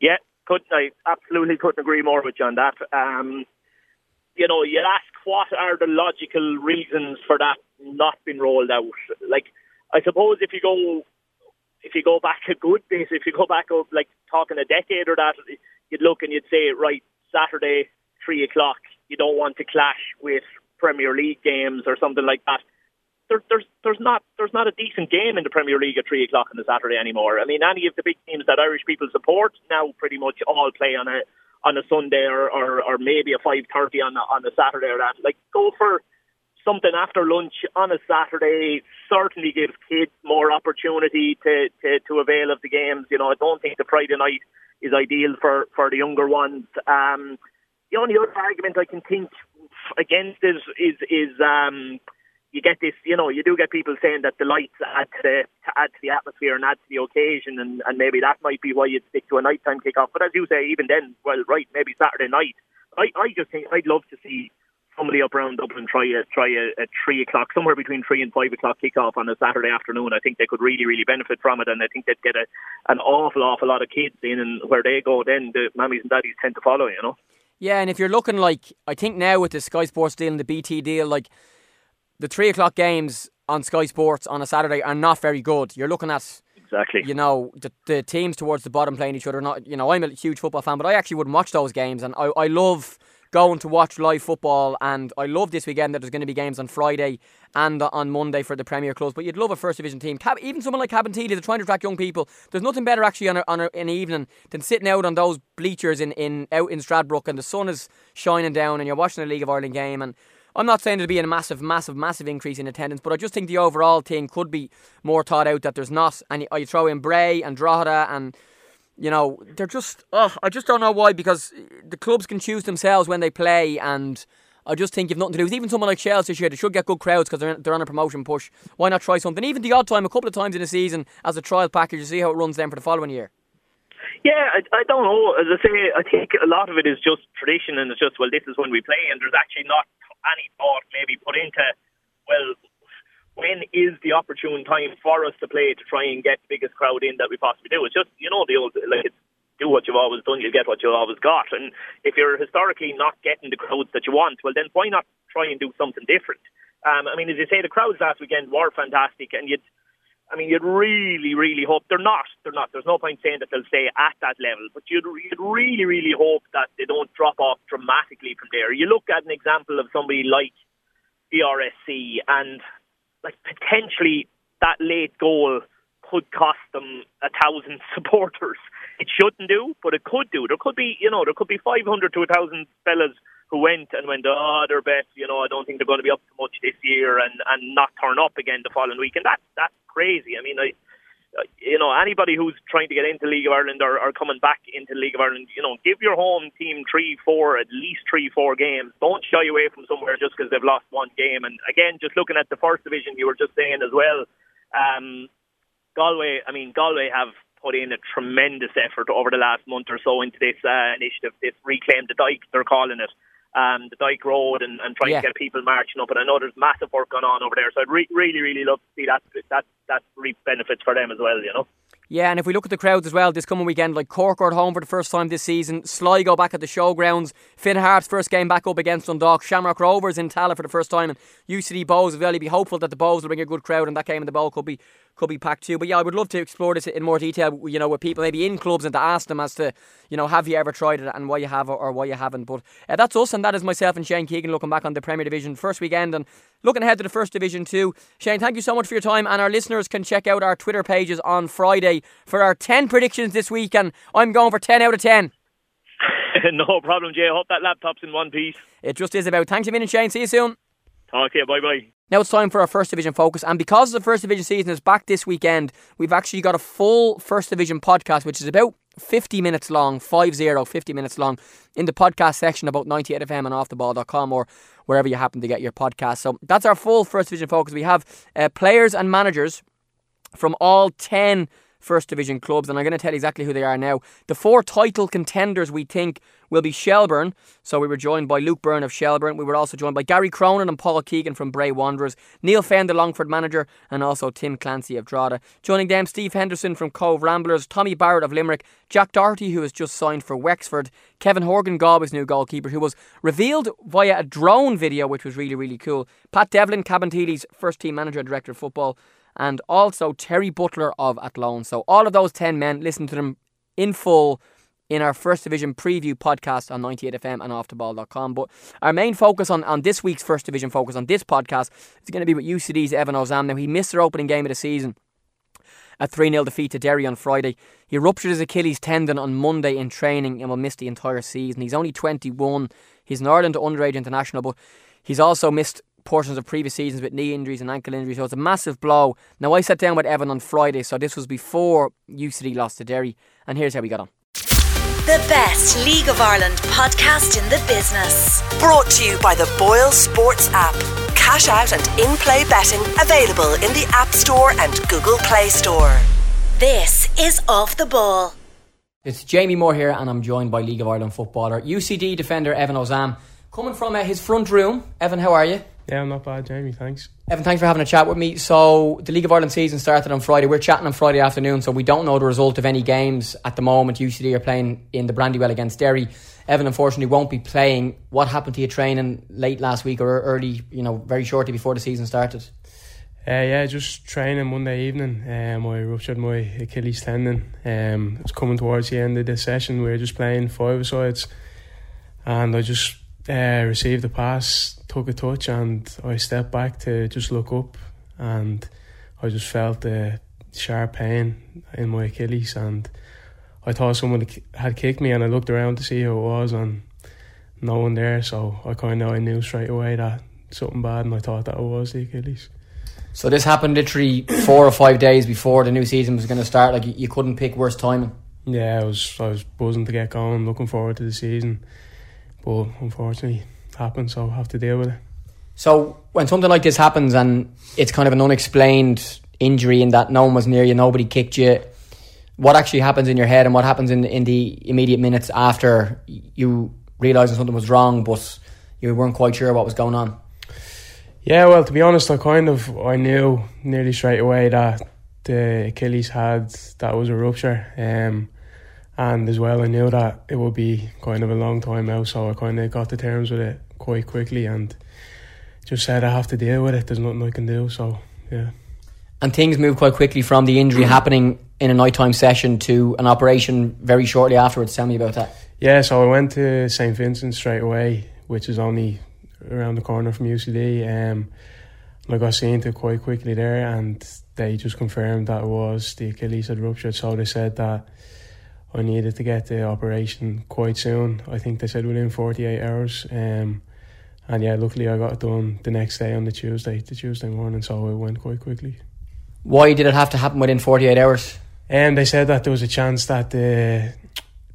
Speaker 8: Yeah, couldn't I absolutely couldn't agree more with you on that. Um, you know, you ask what are the logical reasons for that not being rolled out. Like, I suppose if you go if you go back a good bit, if you go back up like talking a decade or that, you'd look and you'd say, right, Saturday three o'clock, you don't want to clash with Premier League games or something like that there, there's there's not there's not a decent game in the Premier League at three o'clock on the Saturday anymore. I mean, any of the big teams that Irish people support now pretty much all play on a on a Sunday or or, or maybe a five thirty on a, on a Saturday or that. Like go for something after lunch on a Saturday certainly gives kids more opportunity to, to, to avail of the games. You know, I don't think the Friday night is ideal for, for the younger ones. Um, the only other argument I can think against is is is um, you get this, you know, you do get people saying that the lights add to the to add to the atmosphere and add to the occasion, and, and maybe that might be why you'd stick to a nighttime kickoff. But as you say, even then, well, right, maybe Saturday night. I, I just think I'd love to see somebody up around Dublin try a try a, a three o'clock, somewhere between three and five o'clock kickoff on a Saturday afternoon. I think they could really, really benefit from it, and I think they'd get a, an awful, awful lot of kids in, and where they go, then the mummies and daddies tend to follow. You know.
Speaker 3: Yeah, and if you're looking like, I think now with the Sky Sports deal and the BT deal, like the three o'clock games on Sky Sports on a Saturday are not very good. You're looking at
Speaker 8: exactly,
Speaker 3: you know, the, the teams towards the bottom playing each other. Not, you know, I'm a huge football fan, but I actually wouldn't watch those games, and I, I love going to watch live football. And I love this weekend that there's going to be games on Friday and on Monday for the Premier clubs. But you'd love a first division team. Even someone like Cabinteely, they're trying to attract young people. There's nothing better actually on, a, on a, an evening than sitting out on those bleachers in, in out in Stradbrook and the sun is shining down and you're watching a League of Ireland game and I'm not saying there'll be a massive, massive, massive increase in attendance, but I just think the overall thing could be more thought out that there's not. And you throw in Bray and Drogheda and you know, they're just, oh, I just don't know why because the clubs can choose themselves when they play and I just think you've nothing to lose. Even someone like Chelsea this year, they should get good crowds because they're, they're on a promotion push. Why not try something? Even the odd time, a couple of times in a season as a trial package to see how it runs then for the following year.
Speaker 8: Yeah, I, I don't know. As I say, I think a lot of it is just tradition and it's just, well, this is when we play and there's actually not any thought maybe put into, well, when is the opportune time for us to play to try and get the biggest crowd in that we possibly do? It's just, you know, the old, like, it's do what you've always done, you'll get what you've always got. And if you're historically not getting the crowds that you want, well, then why not try and do something different? Um, I mean, as you say, the crowds last weekend were fantastic, and you'd, I mean, you'd really, really hope they're not. They're not. There's no point saying that they'll stay at that level, but you'd, you'd really, really hope that they don't drop off dramatically from there. You look at an example of somebody like the RSC, and like potentially that late goal could cost them a thousand supporters. It shouldn't do, but it could do. There could be, you know, there could be 500 to a thousand fellas who went and went, oh, they're best, you know, I don't think they're going to be up to much this year, and and not turn up again the following week, and that's that's crazy. I mean, I you know, anybody who's trying to get into League of Ireland or, or coming back into League of Ireland, you know, give your home team three, four, at least three, four games. Don't shy away from somewhere just because they've lost one game. And again, just looking at the first division, you were just saying as well, um, Galway. I mean, Galway have put in a tremendous effort over the last month or so into this uh, initiative. This reclaim the Dyke, they're calling it um, the Dyke Road and, and trying
Speaker 3: Yeah.
Speaker 8: to get people marching up. And I know there's massive work going on over there. So I'd re- really, really love to see that. That that reap benefits for them as well. You know.
Speaker 3: Yeah, and if we look at the crowds as well, this coming weekend, like Cork are at home for the first time this season, Sligo back at the showgrounds, Finn Harps first game back up against Dundalk, Shamrock Rovers in Tallaght for the first time, and UCD Bohs as well. You'd be hopeful that the Bohs will bring a good crowd, and that game in the Bowl could be could be packed too. But yeah, I would love to explore this in more detail, you know, with people maybe in clubs and to ask them as to, you know, have you ever tried it and why you have or, or why you haven't. But uh, that's us, and that is myself and Shane Keegan looking back on the Premier Division first weekend and looking ahead to the First Division too. Shane, thank you so much for your time, and our listeners can check out our Twitter pages on Friday for our 10 predictions this week, and I'm going for 10 out of 10.
Speaker 8: no problem, Jay. I hope that laptop's in one piece.
Speaker 3: It just is about. Thanks a minute, Shane. See you soon.
Speaker 8: You. Bye bye.
Speaker 3: Now it's time for our First Division focus, and because the First Division season is back this weekend, we've actually got a full First Division podcast, which is about 50 minutes long, 50, 50 minutes long, in the podcast section about 98FM and offtheball.com or wherever you happen to get your podcast. So that's our full First Division focus. We have uh, players and managers from all 10 First Division clubs, and I'm going to tell you exactly who they are now. The four title contenders we think will be Shelbourne. So we were joined by Luke Byrne of Shelbourne. We were also joined by Gary Cronin and Paul Keegan from Bray Wanderers, Neil Fenn, the Longford manager, and also Tim Clancy of Drogheda. Joining them, Steve Henderson from Cobh Ramblers, Tommy Barrett of Limerick, Jack Doherty, who has just signed for Wexford, Kevin Horgan, Galway's new goalkeeper, who was revealed via a drone video, which was really, really cool. Pat Devlin, Cabinteely's first team manager and director of football and also Terry Butler of Athlone. So all of those 10 men, listen to them in full in our First Division preview podcast on 98FM and offtheball.com. But our main focus on, on this week's First Division focus on this podcast is going to be with UCD's Evan Osam. Now, he missed their opening game of the season. A 3 0 defeat to Derry on Friday. He ruptured his Achilles tendon on Monday in training and will miss the entire season. He's only 21. He's an Ireland underage international, but he's also missed portions of previous seasons with knee injuries and ankle injuries, so it's a massive blow. Now, I sat down with Evan on Friday, so this was before UCD lost to Derry, and here's how we got on.
Speaker 1: The best League of Ireland podcast in the business.
Speaker 2: Brought to you by the Boyle Sports app. Cash out and in play betting available in the App Store and Google Play Store.
Speaker 1: This is Off the Ball.
Speaker 3: It's Jamie Moore here, and I'm joined by League of Ireland footballer, UCD defender Evan Osam. Coming from uh, his front room. Evan, how are you?
Speaker 9: Yeah, I'm not bad, Jamie. Thanks.
Speaker 3: Evan, thanks for having a chat with me. So, the League of Ireland season started on Friday. We're chatting on Friday afternoon, so we don't know the result of any games at the moment. UCD are playing in the Brandywell against Derry. Evan, unfortunately, won't be playing. What happened to your training late last week or early, you know, very shortly before the season started?
Speaker 9: Uh, yeah, just training Monday evening. Um, I ruptured my Achilles tendon. Um, it's coming towards the end of the session. We were just playing five sides, and I just uh, received a pass, took a touch, and I stepped back to just look up, and I just felt a sharp pain in my Achilles, and I thought someone had kicked me, and I looked around to see who it was, and no one there. So I kind of I knew straight away that something bad, and I thought that it was the Achilles.
Speaker 3: So, this happened literally four or five days before the new season was going to start. Like, you, you couldn't pick worse timing.
Speaker 9: Yeah, I was I was buzzing to get going, looking forward to the season, but unfortunately, it happened, so I have to deal with it.
Speaker 3: So when something like this happens and it's kind of an unexplained injury in that no one was near you, nobody kicked you, what actually happens in your head and what happens in in the immediate minutes after you realizing something was wrong, but you weren't quite sure what was going on?
Speaker 9: Yeah, well, to be honest, I kind of I knew nearly straight away that the Achilles had that was a rupture, um, and as well I knew that it would be kind of a long time out, so I kind of got to terms with it quite quickly and just said I have to deal with it. There's nothing I can do, so yeah.
Speaker 3: And things moved quite quickly from the injury happening in a nighttime session to an operation very shortly afterwards. Tell me about that.
Speaker 9: Yeah, so I went to St Vincent straight away, which is only around the corner from UCD. Um, and I got seen to quite quickly there, and they just confirmed that it was the Achilles had ruptured. So they said that I needed to get the operation quite soon. I think they said within 48 hours. Um, and yeah, luckily I got it done the next day on the Tuesday, the Tuesday morning, so it went quite quickly.
Speaker 3: Why did it have to happen within 48 hours?
Speaker 9: And they said that there was a chance that the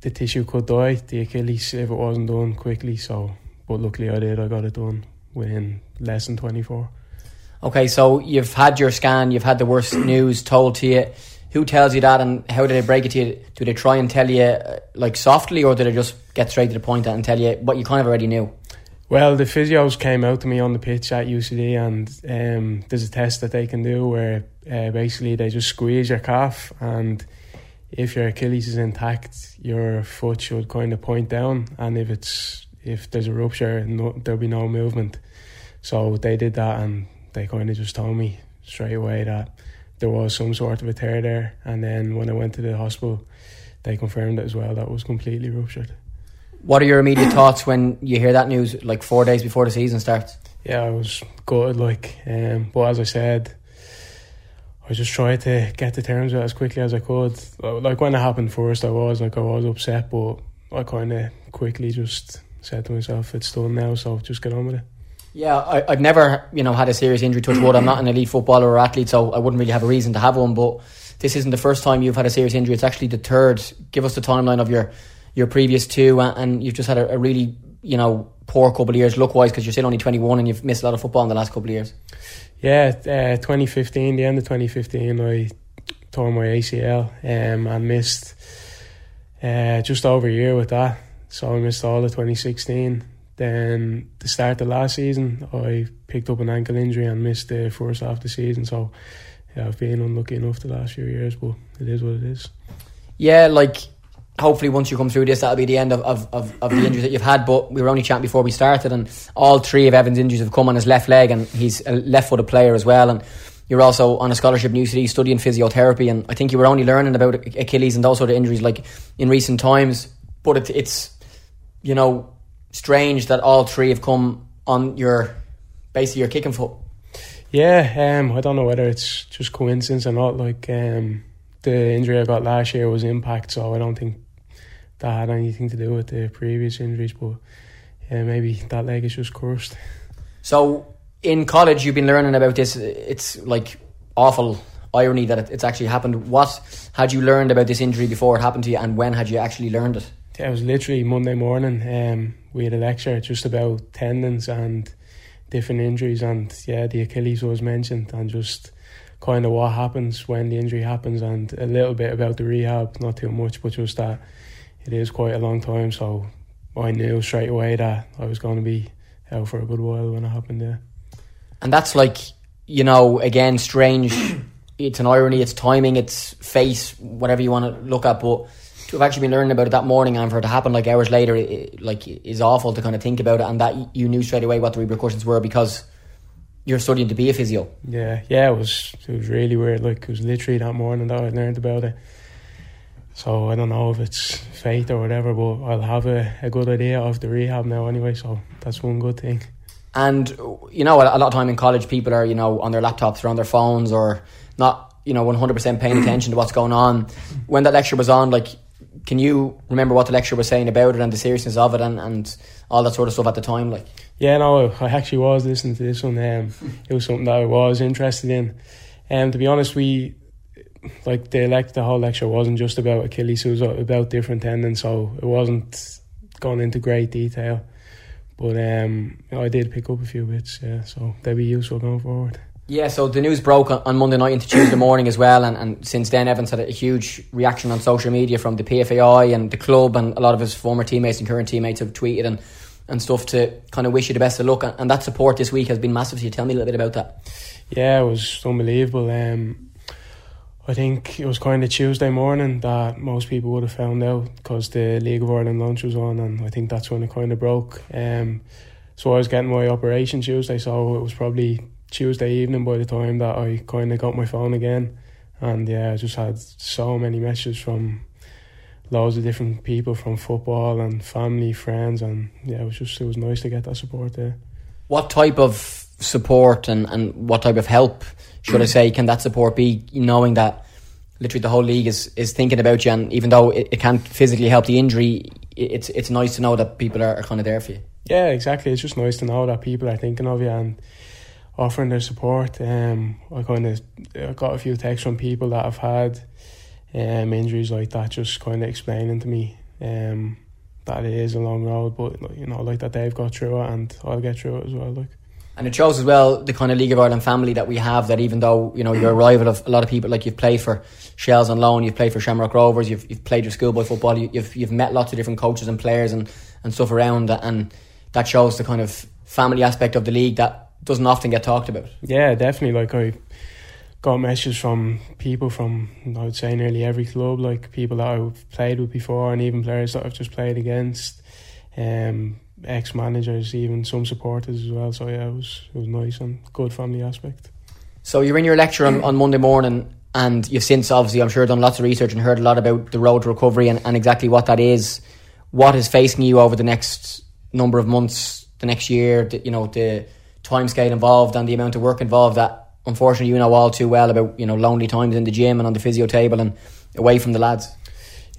Speaker 9: the tissue could die, the Achilles, if it wasn't done quickly. So, but luckily I did. I got it done within less than 24.
Speaker 3: Okay, so you've had your scan, you've had the worst news told to you. Who tells you that, and how do they break it to you? Do they try and tell you uh, like softly, or do they just get straight to the point and tell you what you kind of already knew?
Speaker 9: Well, the physios came out to me on the pitch at UCD, and um, there's a test that they can do where uh, basically they just squeeze your calf, and if your Achilles is intact, your foot should kind of point down, and if it's if there's a rupture, no, there'll be no movement. So they did that, and they kind of just told me straight away that there was some sort of a tear there, and then when I went to the hospital, they confirmed it as well that was completely ruptured.
Speaker 3: What are your immediate thoughts when you hear that news, like four days before the season starts?
Speaker 9: Yeah, I was gutted, like, um, but as I said, I just tried to get to terms with it as quickly as I could. Like when it happened first, I was like I was upset, but I kind of quickly just said to myself, "It's done now, so just get on with it."
Speaker 3: Yeah, I, have never, you know, had a serious injury. Touch wood. I'm not an elite footballer or athlete, so I wouldn't really have a reason to have one. But this isn't the first time you've had a serious injury. It's actually the third. Give us the timeline of your your previous two, and you've just had a, a really you know poor couple of years look wise because you're still only 21 and you've missed a lot of football in the last couple of years.
Speaker 9: Yeah, uh, 2015, the end of 2015, I tore my ACL um, and missed uh, just over a year with that. So I missed all of 2016. Then the start of last season, I picked up an ankle injury and missed the first half of the season. So yeah, I've been unlucky enough the last few years, but it is what it is.
Speaker 3: Yeah, like hopefully once you come through this, that'll be the end of, of, of, of, the injuries that you've had. But we were only chatting before we started, and all three of Evan's injuries have come on his left leg, and he's a left footed player as well. And you're also on a scholarship in UCD studying physiotherapy, and I think you were only learning about Achilles and those sort of injuries like in recent times. But it, it's, you know, strange that all three have come on your basically your kicking foot.
Speaker 9: Yeah, um, I don't know whether it's just coincidence or not. Like um, the injury I got last year was impact, so I don't think that had anything to do with the previous injuries, but yeah, maybe that leg is just cursed.
Speaker 3: So in college, you've been learning about this. It's like awful irony that it's actually happened. What had you learned about this injury before it happened to you, and when had you actually learned it?
Speaker 9: Yeah, it was literally Monday morning. Um, we had a lecture just about tendons and different injuries, and yeah, the Achilles was mentioned, and just kind of what happens when the injury happens, and a little bit about the rehab, not too much, but just that it is quite a long time. So I knew straight away that I was going to be out for a good while when it happened. Yeah,
Speaker 3: and that's like you know again strange. it's an irony. It's timing. It's fate. Whatever you want to look at, but to have actually been learning about it that morning and for it to happen like hours later, it, like is awful to kind of think about it, and that you knew straight away what the repercussions were because you're studying to be a physio.
Speaker 9: Yeah, yeah, it was it was really weird. Like it was literally that morning that I learned about it. So I don't know if it's fate or whatever, but I'll have a, a good idea of the rehab now anyway. So that's one good thing.
Speaker 3: And you know, a lot of time in college, people are you know on their laptops or on their phones or not you know one hundred percent paying attention to what's going on. When that lecture was on, like, can you remember what the lecture was saying about it and the seriousness of it and, and all that sort of stuff at the time? Like,
Speaker 9: yeah, no, I actually was listening to this one. Um, it was something that I was interested in. And um, to be honest, we like the elect the whole lecture wasn't just about Achilles, it was about different tendons, so it wasn't gone into great detail. But um, I did pick up a few bits, yeah, so they'll be useful going forward.
Speaker 3: Yeah, so the news broke on Monday night into Tuesday morning as well, and, and since then Evans had a huge reaction on social media from the PFAI and the club, and a lot of his former teammates and current teammates have tweeted and, and stuff to kind of wish you the best of luck. And, and that support this week has been massive. So you tell me a little bit about that.
Speaker 9: Yeah, it was unbelievable. Um, I think it was kind of Tuesday morning that most people would have found out because the League of Ireland launch was on, and I think that's when it kind of broke. Um, so I was getting my operation Tuesday, so it was probably Tuesday evening by the time that I kind of got my phone again, and yeah, I just had so many messages from loads of different people from football and family, friends, and yeah, it was just it was nice to get that support there.
Speaker 3: What type of support and, and what type of help should I say, can that support be knowing that literally the whole league is, is thinking about you, and even though it, it can't physically help the injury, it's it's nice to know that people are, are kind of there for you.
Speaker 9: Yeah, exactly. It's just nice to know that people are thinking of you, and offering their support. Um, I kind of got a few texts from people that have had um, injuries like that, just kind of explaining to me um, that it is a long road, but you know, like that they've got through it, and I'll get through it as well. Like.
Speaker 3: And it shows as well the kind of League of Ireland family that we have. That even though you know you're a rival of a lot of people, like you've played for Shels on loan, you've played for Shamrock Rovers, you've you've played your schoolboy football, you, you've you've met lots of different coaches and players and and stuff around, and that shows the kind of family aspect of the league that doesn't often get talked about.
Speaker 9: Yeah, definitely. Like I got messages from people from I would say nearly every club, like people that I've played with before, and even players that I've just played against. Um, ex managers, even some supporters as well. So yeah, it was it was nice and good family aspect.
Speaker 3: So you're in your lecture on, on Monday morning, and you've since obviously I'm sure done lots of research and heard a lot about the road to recovery and, and exactly what that is. What is facing you over the next number of months, the next year? The, you know the time scale involved and the amount of work involved that unfortunately you know all too well about you know lonely times in the gym and on the physio table and away from the lads.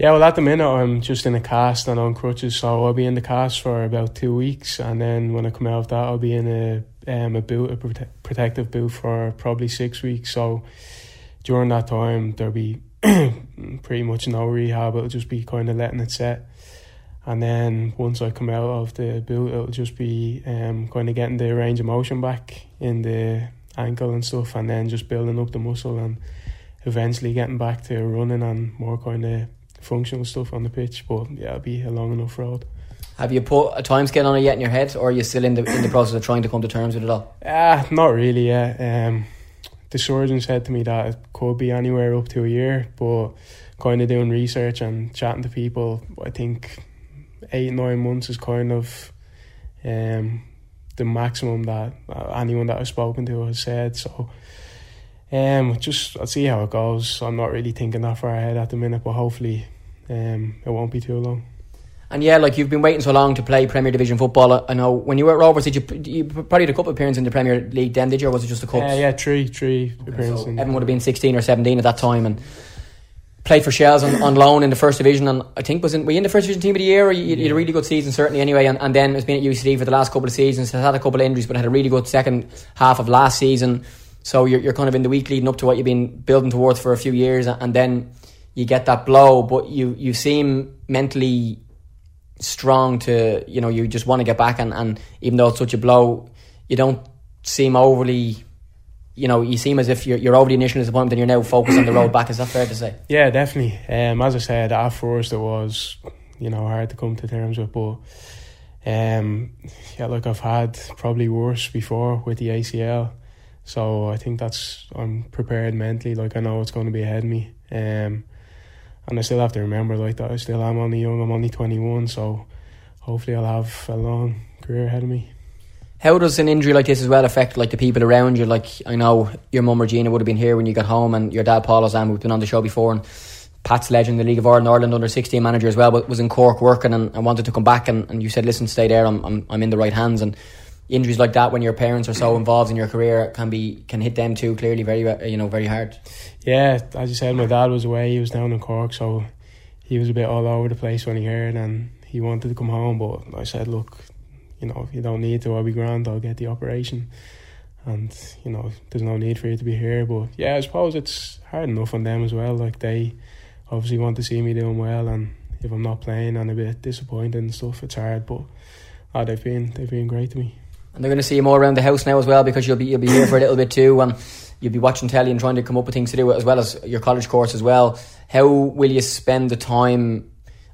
Speaker 9: Yeah, well, at the minute I'm just in a cast and on crutches, so I'll be in the cast for about two weeks, and then when I come out of that, I'll be in a um, a boot, a prote- protective boot for probably six weeks. So during that time, there'll be pretty much no rehab. It'll just be kind of letting it set, and then once I come out of the boot, it'll just be um, kind of getting the range of motion back in the ankle and stuff, and then just building up the muscle and eventually getting back to running and more kind of functional stuff on the pitch. But yeah, it'll be a long enough road.
Speaker 3: Have you put a time scale on it yet in your head, or are you still in the in the process of trying to come to terms with it all?
Speaker 9: Ah, uh, not really. Yeah, um, the surgeon said to me that it could be anywhere up to a year, but kind of doing research and chatting to people, I think eight nine months is kind of um, the maximum that anyone that I've spoken to has said. So. Um, just I'll see how it goes. I'm not really thinking that far ahead at the minute, but hopefully, um, it won't be too long.
Speaker 3: And yeah, like you've been waiting so long to play Premier Division football. I know when you were at Rovers, did you you probably had a couple of appearances in the Premier League then, did you, or was it just a couple?
Speaker 9: Yeah, yeah, three, three okay, appearances.
Speaker 3: So Evan would have been sixteen or seventeen at that time, and played for Shels on, on loan in the first division. And I think was in were you in the first division team of the year? Or you, you had a really good season, certainly anyway. And, and then has been at UCD for the last couple of seasons. Has had a couple of injuries, but had a really good second half of last season. So you're, you're kind of in the week leading up to what you've been building towards for a few years, and then you get that blow. But you you seem mentally strong to you know you just want to get back, and, and even though it's such a blow, you don't seem overly. You know, you seem as if you're, you're the initial disappointment and you're now focused on the road back. Is that fair to say?
Speaker 9: Yeah, definitely. Um, as I said, at first it was, you know, hard to come to terms with, but um, yeah, like I've had probably worse before with the ACL. So I think that's I'm prepared mentally. Like I know it's going to be ahead of me, um, and I still have to remember like that I still am only young. I'm only 21, so hopefully I'll have a long career ahead of me.
Speaker 3: How does an injury like this as well affect like the people around you? Like I know your mum Regina would have been here when you got home, and your dad Paul Osam, we've been on the show before, and Pat's legend, in the League of Ireland, Ireland under 16 manager as well, but was in Cork working and, and wanted to come back. And, and you said, listen, stay there. I'm, I'm I'm in the right hands. And injuries like that when your parents are so involved in your career can be can hit them too clearly very uh, you know very hard
Speaker 9: yeah as you said my dad was away he was down in Cork so he was a bit all over the place when he heard and he wanted to come home but I said look you know if you don't need to I'll be grand I'll get the operation and you know there's no need for you to be here but yeah I suppose it's hard enough on them as well like they obviously want to see me doing well and if I'm not playing and a bit disappointed and stuff it's hard but oh, they've been they've been great to me
Speaker 3: and they're going to see you more around the house now as well because you'll be you'll be here for a little bit too, and you'll be watching telly and trying to come up with things to do as well as your college course as well. How will you spend the time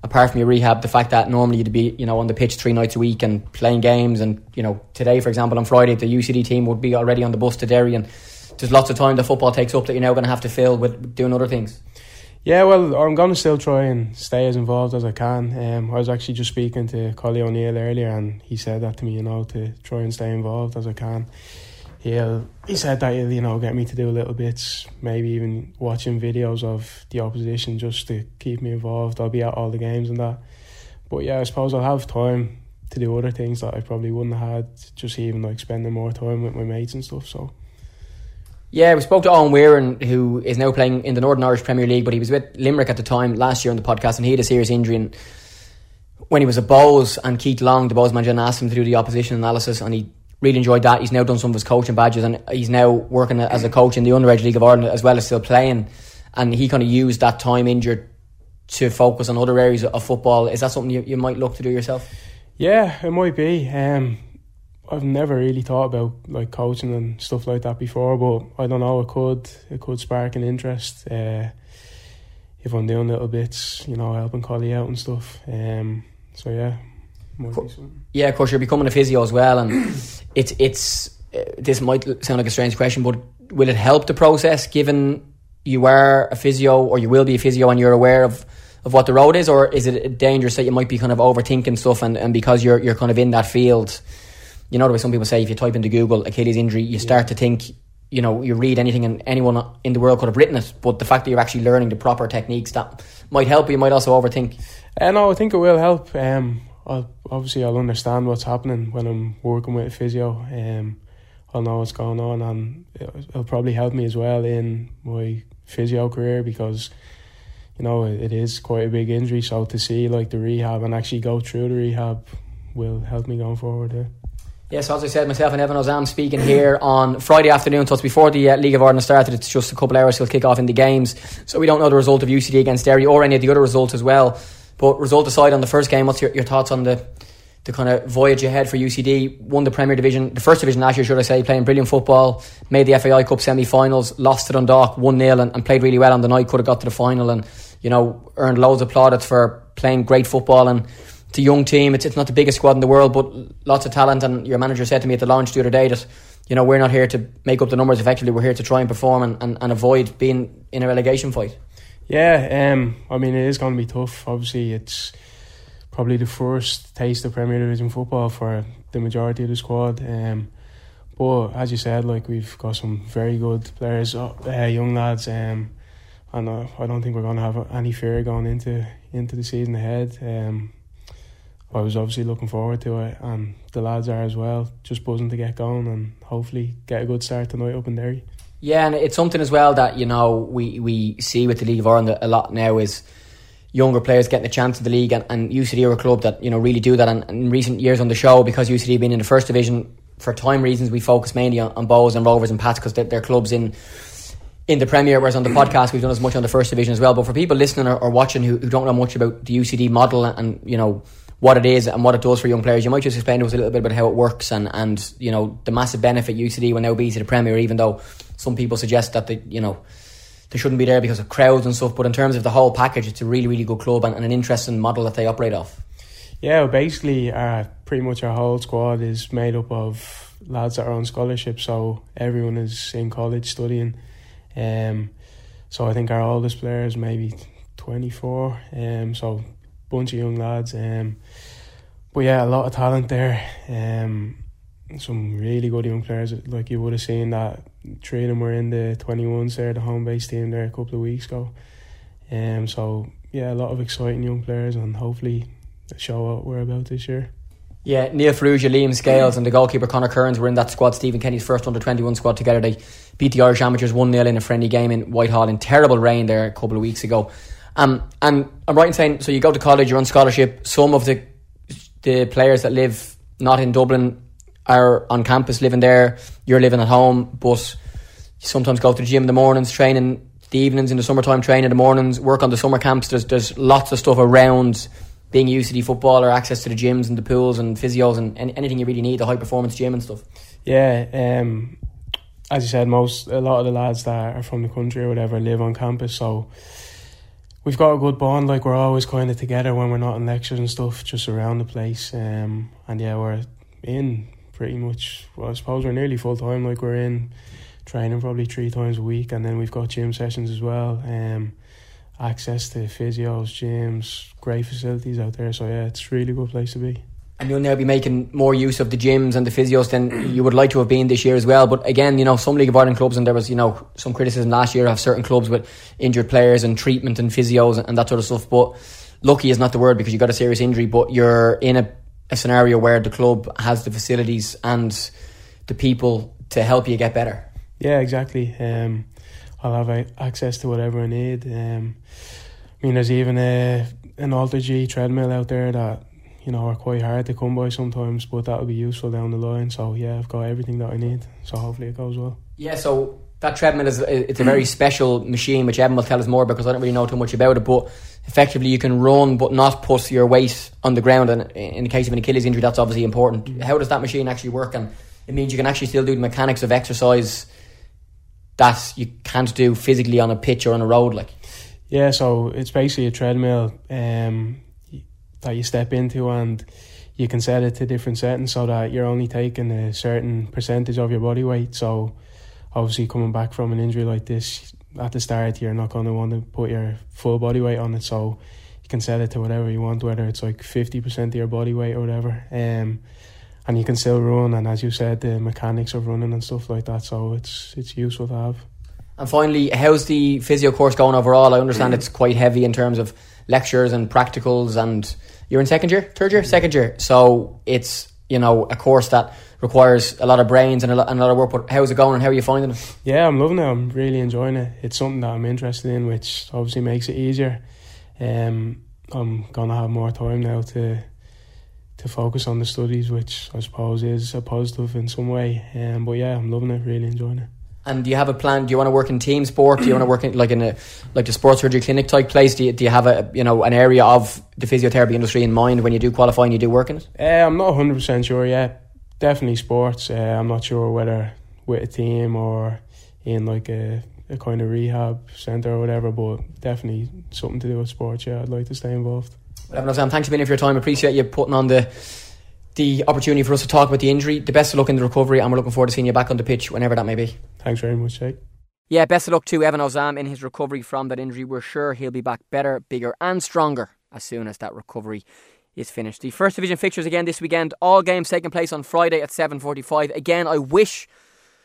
Speaker 3: apart from your rehab? The fact that normally you'd be you know on the pitch three nights a week and playing games, and you know today for example on Friday the UCD team would be already on the bus to Derry, and there's lots of time the football takes up that you're now going to have to fill with doing other things.
Speaker 9: Yeah, well, I'm going to still try and stay as involved as I can. Um, I was actually just speaking to Collie O'Neill earlier, and he said that to me, you know, to try and stay involved as I can. He'll, he said that he'll, you know, get me to do little bits, maybe even watching videos of the opposition just to keep me involved. I'll be at all the games and that. But yeah, I suppose I'll have time to do other things that I probably wouldn't have had, just even like spending more time with my mates and stuff. So
Speaker 3: yeah, we spoke to Eoin Wearen, who is now playing in the Northern Irish Premier League, but he was with Limerick at the time last year on the podcast, and he had a serious injury. And when he was at Bohs, and Keith Long, the Bohs manager, asked him to do the opposition analysis, and he really enjoyed that. He's now done some of his coaching badges, and he's now working as a coach in the underage league of Ireland as well as still playing. And he kind of used that time injured to focus on other areas of football. Is that something you, you might look to do yourself?
Speaker 9: Yeah, it might be. Um, I've never really thought about like coaching and stuff like that before, but I don't know. It could it could spark an interest uh, if I'm doing little bits, you know, helping Collie out and stuff. Um, so yeah, something.
Speaker 3: Yeah, of course, you're becoming a physio as well, and it's it's uh, this might sound like a strange question, but will it help the process given you are a physio or you will be a physio and you're aware of of what the road is, or is it dangerous that you might be kind of overthinking stuff and, and because you're you're kind of in that field, you know the way some people say if you type into Google Achilles injury, you start to think, you know, you read anything and anyone in the world could have written it, but the fact that you're actually learning the proper techniques that might help you, you might also overthink.
Speaker 9: Uh, no, I think it will help. Um, I'll, obviously, I'll understand what's happening when I'm working with a physio. Um, I'll know what's going on, and it'll, probably help me as well in my physio career because you know it, it is quite a big injury. So to see like the rehab and actually go through the rehab will help me going forward. Yeah.
Speaker 3: Yes, as I said, myself and Evan Osam speaking here on Friday afternoon, so it's before the uh, League of Ireland started. It's just a couple hours till kick off in the games, so we don't know the result of UCD against Derry or any of the other results as well. But result aside on the first game, what's your, your thoughts on the the kind of voyage ahead for UCD? Won the Premier Division, the first division last year, should I say, playing brilliant football, made the FAI Cup semi finals, lost to Dundalk 1 0 and, and played really well on the night, could have got to the final and, you know, earned loads of plaudits for playing great football and it's a young team. It's, it's not the biggest squad in the world, but lots of talent. And your manager said to me at the launch the other day that, you know, we're not here to make up the numbers effectively. We're here to try and perform and, and, and avoid being in a relegation fight.
Speaker 9: Yeah, um, I mean, it is going to be tough. Obviously, it's probably the first taste of Premier Division football for the majority of the squad. Um, but as you said, like we've got some very good players, uh, young lads, um, and uh, I don't think we're going to have any fear going into into the season ahead. Um, I was obviously looking forward to it, and the lads are as well. Just buzzing to get going and hopefully get a good start tonight up in Derry.
Speaker 3: Yeah, and it's something as well that you know we we see with the League of Ireland a lot now is younger players getting a chance in the league, and, and UCD are a club that you know really do that. And, and in recent years on the show, because UCD have been in the first division for time reasons, we focus mainly on, on Bohs and Rovers and Pats because they're, they're clubs in in the Premier, whereas on the podcast we've done as much on the first division as well. But for people listening or, or watching who, who don't know much about the UCD model and, and you know what it is and what it does for young players. You might just explain to us a little bit about how it works and, and you know the massive benefit UCD will now be to the Premier, even though some people suggest that they you know they shouldn't be there because of crowds and stuff. But in terms of the whole package, it's a really really good club and, and an interesting model that they operate off.
Speaker 9: Yeah, well, basically, uh, pretty much our whole squad is made up of lads that are on scholarship, so everyone is in college studying. Um, so I think our oldest player is maybe twenty four. Um, so bunch of young lads. Um, but yeah, a lot of talent there. Um, some really good young players. Like you would have seen that three of them were in the 21s there, the home base team there a couple of weeks ago. Um, so yeah, a lot of exciting young players and hopefully show what we're about this year.
Speaker 3: Yeah, Neil Farrugia, Liam Scales, and the goalkeeper Conor Kearns were in that squad. Stephen Kenny's first under 21 squad together. They beat the Irish Amateurs 1 0 in a friendly game in Whitehall in terrible rain there a couple of weeks ago. Um, and I'm right in saying, so you go to college, you're on scholarship. Some of the the players that live not in Dublin are on campus living there. You're living at home, but you sometimes go to the gym in the mornings, training the evenings in the summertime, training in the mornings, work on the summer camps. There's there's lots of stuff around being UCD footballer, access to the gyms and the pools and physios and anything you really need, the high performance gym and stuff.
Speaker 9: Yeah, um, as you said, most a lot of the lads that are from the country or whatever live on campus, so we've got a good bond. Like we're always kind of together when we're not in lectures and stuff, just around the place. Um, and yeah, we're in pretty much. Well, I suppose we're nearly full time. Like we're in training probably three times a week, and then we've got gym sessions as well. Um, access to physios, gyms, great facilities out there. So yeah, it's really good place to be
Speaker 3: and you'll now be making more use of the gyms and the physios than you would like to have been this year as well. But again, you know, some League of Ireland clubs, and there was, you know, some criticism last year of certain clubs with injured players and treatment and physios and that sort of stuff. But lucky is not the word because you got a serious injury, but you're in a, a scenario where the club has the facilities and the people to help you get better.
Speaker 9: Yeah, exactly. Um, I'll have access to whatever I need. Um, I mean, there's even a an Alter G treadmill out there that you know, are quite hard to come by sometimes, but that'll be useful down the line. So yeah, I've got everything that I need. So hopefully it goes well.
Speaker 3: Yeah, so that treadmill is it's a very special machine, which Evan will tell us more because I don't really know too much about it. But effectively, you can run but not put your weight on the ground. And in the case of an Achilles injury, that's obviously important. How does that machine actually work? And it means you can actually still do the mechanics of exercise that you can't do physically on a pitch or on a road, like.
Speaker 9: Yeah, so it's basically a treadmill um, that you step into and you can set it to different settings so that you're only taking a certain percentage of your body weight. So obviously coming back from an injury like this at the start you're not going to want to put your full body weight on it so you can set it to whatever you want whether it's like 50% of your body weight or whatever um, and you can still run and as you said the mechanics of running and stuff like that so it's it's useful to have
Speaker 3: and finally, how's the physio course going overall? I understand it's quite heavy in terms of lectures and practicals, and you're in second year, third year, second year. So it's you know a course that requires a lot of brains and a lot, and a lot of work. But how's it going, and how are you finding it?
Speaker 9: Yeah, I'm loving it. I'm really enjoying it. It's something that I'm interested in, which obviously makes it easier. Um, I'm gonna have more time now to to focus on the studies, which I suppose is a positive in some way. Um, but yeah, I'm loving it. Really enjoying it.
Speaker 3: And do you have a plan? Do you want to work in team sport? Do you want to work in like in a like the sports surgery clinic type place? Do you, do you have a you know an area of the physiotherapy industry in mind when you do qualify and you do work in it?
Speaker 9: Uh, I'm not 100 percent sure yet. Definitely sports. Uh, I'm not sure whether with a team or in like a, a kind of rehab centre or whatever, but definitely something to do with sports. Yeah, I'd like to stay involved.
Speaker 3: Well, Sam, thanks for being here for your time. Appreciate you putting on the the opportunity for us to talk about the injury. The best of luck in the recovery, and we're looking forward to seeing you back on the pitch whenever that may be.
Speaker 9: Thanks very much, Jake.
Speaker 3: Yeah, best of luck to Evan Osam in his recovery from that injury. We're sure he'll be back better, bigger, and stronger as soon as that recovery is finished. The first division fixtures again this weekend. All games taking place on Friday at 7:45. Again, I wish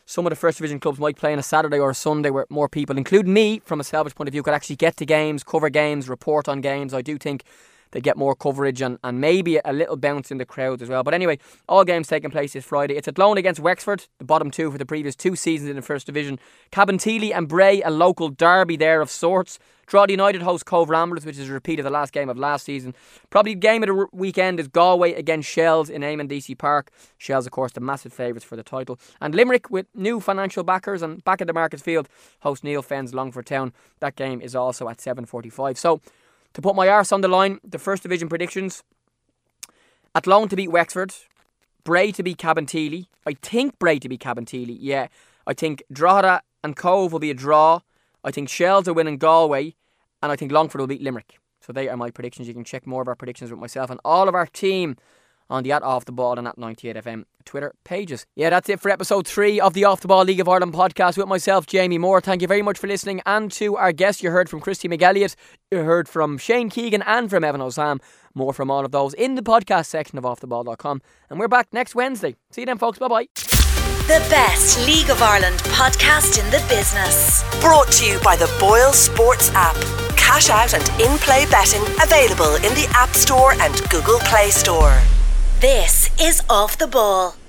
Speaker 3: some of the first division clubs might play on a Saturday or a Sunday where more people, including me, from a salvage point of view, could actually get to games, cover games, report on games. I do think they get more coverage and, and maybe a little bounce in the crowds as well. But anyway, all games taking place this Friday. It's at Athlone against Wexford, the bottom two for the previous two seasons in the First Division. Cabinteely and Bray, a local derby there of sorts. Drogheda United host Cobh Ramblers, which is a repeat of the last game of last season. Probably game of the weekend is Galway against Shels in Eamonn Deacy Park. Shels, of course, the massive favourites for the title. And Limerick, with new financial backers and back at the Markets Field, host Neale Fenn's Longford Town. That game is also at 7.45. So to put my arse on the line, the first division predictions. Athlone to beat Wexford. Bray to beat Cabinteely. I think Bray to beat Cabinteely, yeah. I think Drogheda and Cobh will be a draw. I think Shels are winning Galway. And I think Longford will beat Limerick. So they are my predictions. You can check more of our predictions with myself and all of our team on the at Off the Ball and at 98FM Twitter pages. Yeah, that's it for episode three of the Off the Ball League of Ireland podcast with myself, Jamie Moore. Thank you very much for listening and to our guests. You heard from Christy McElligott, you heard from Shane Keegan and from Evan Osam. More from all of those in the podcast section of offtheball.com. And we're back next Wednesday. See you then, folks. Bye bye.
Speaker 1: The best League of Ireland podcast in the business.
Speaker 2: Brought to you by the Boyle Sports app. Cash out and in play betting available in the App Store and Google Play Store.
Speaker 1: This is Off the Ball.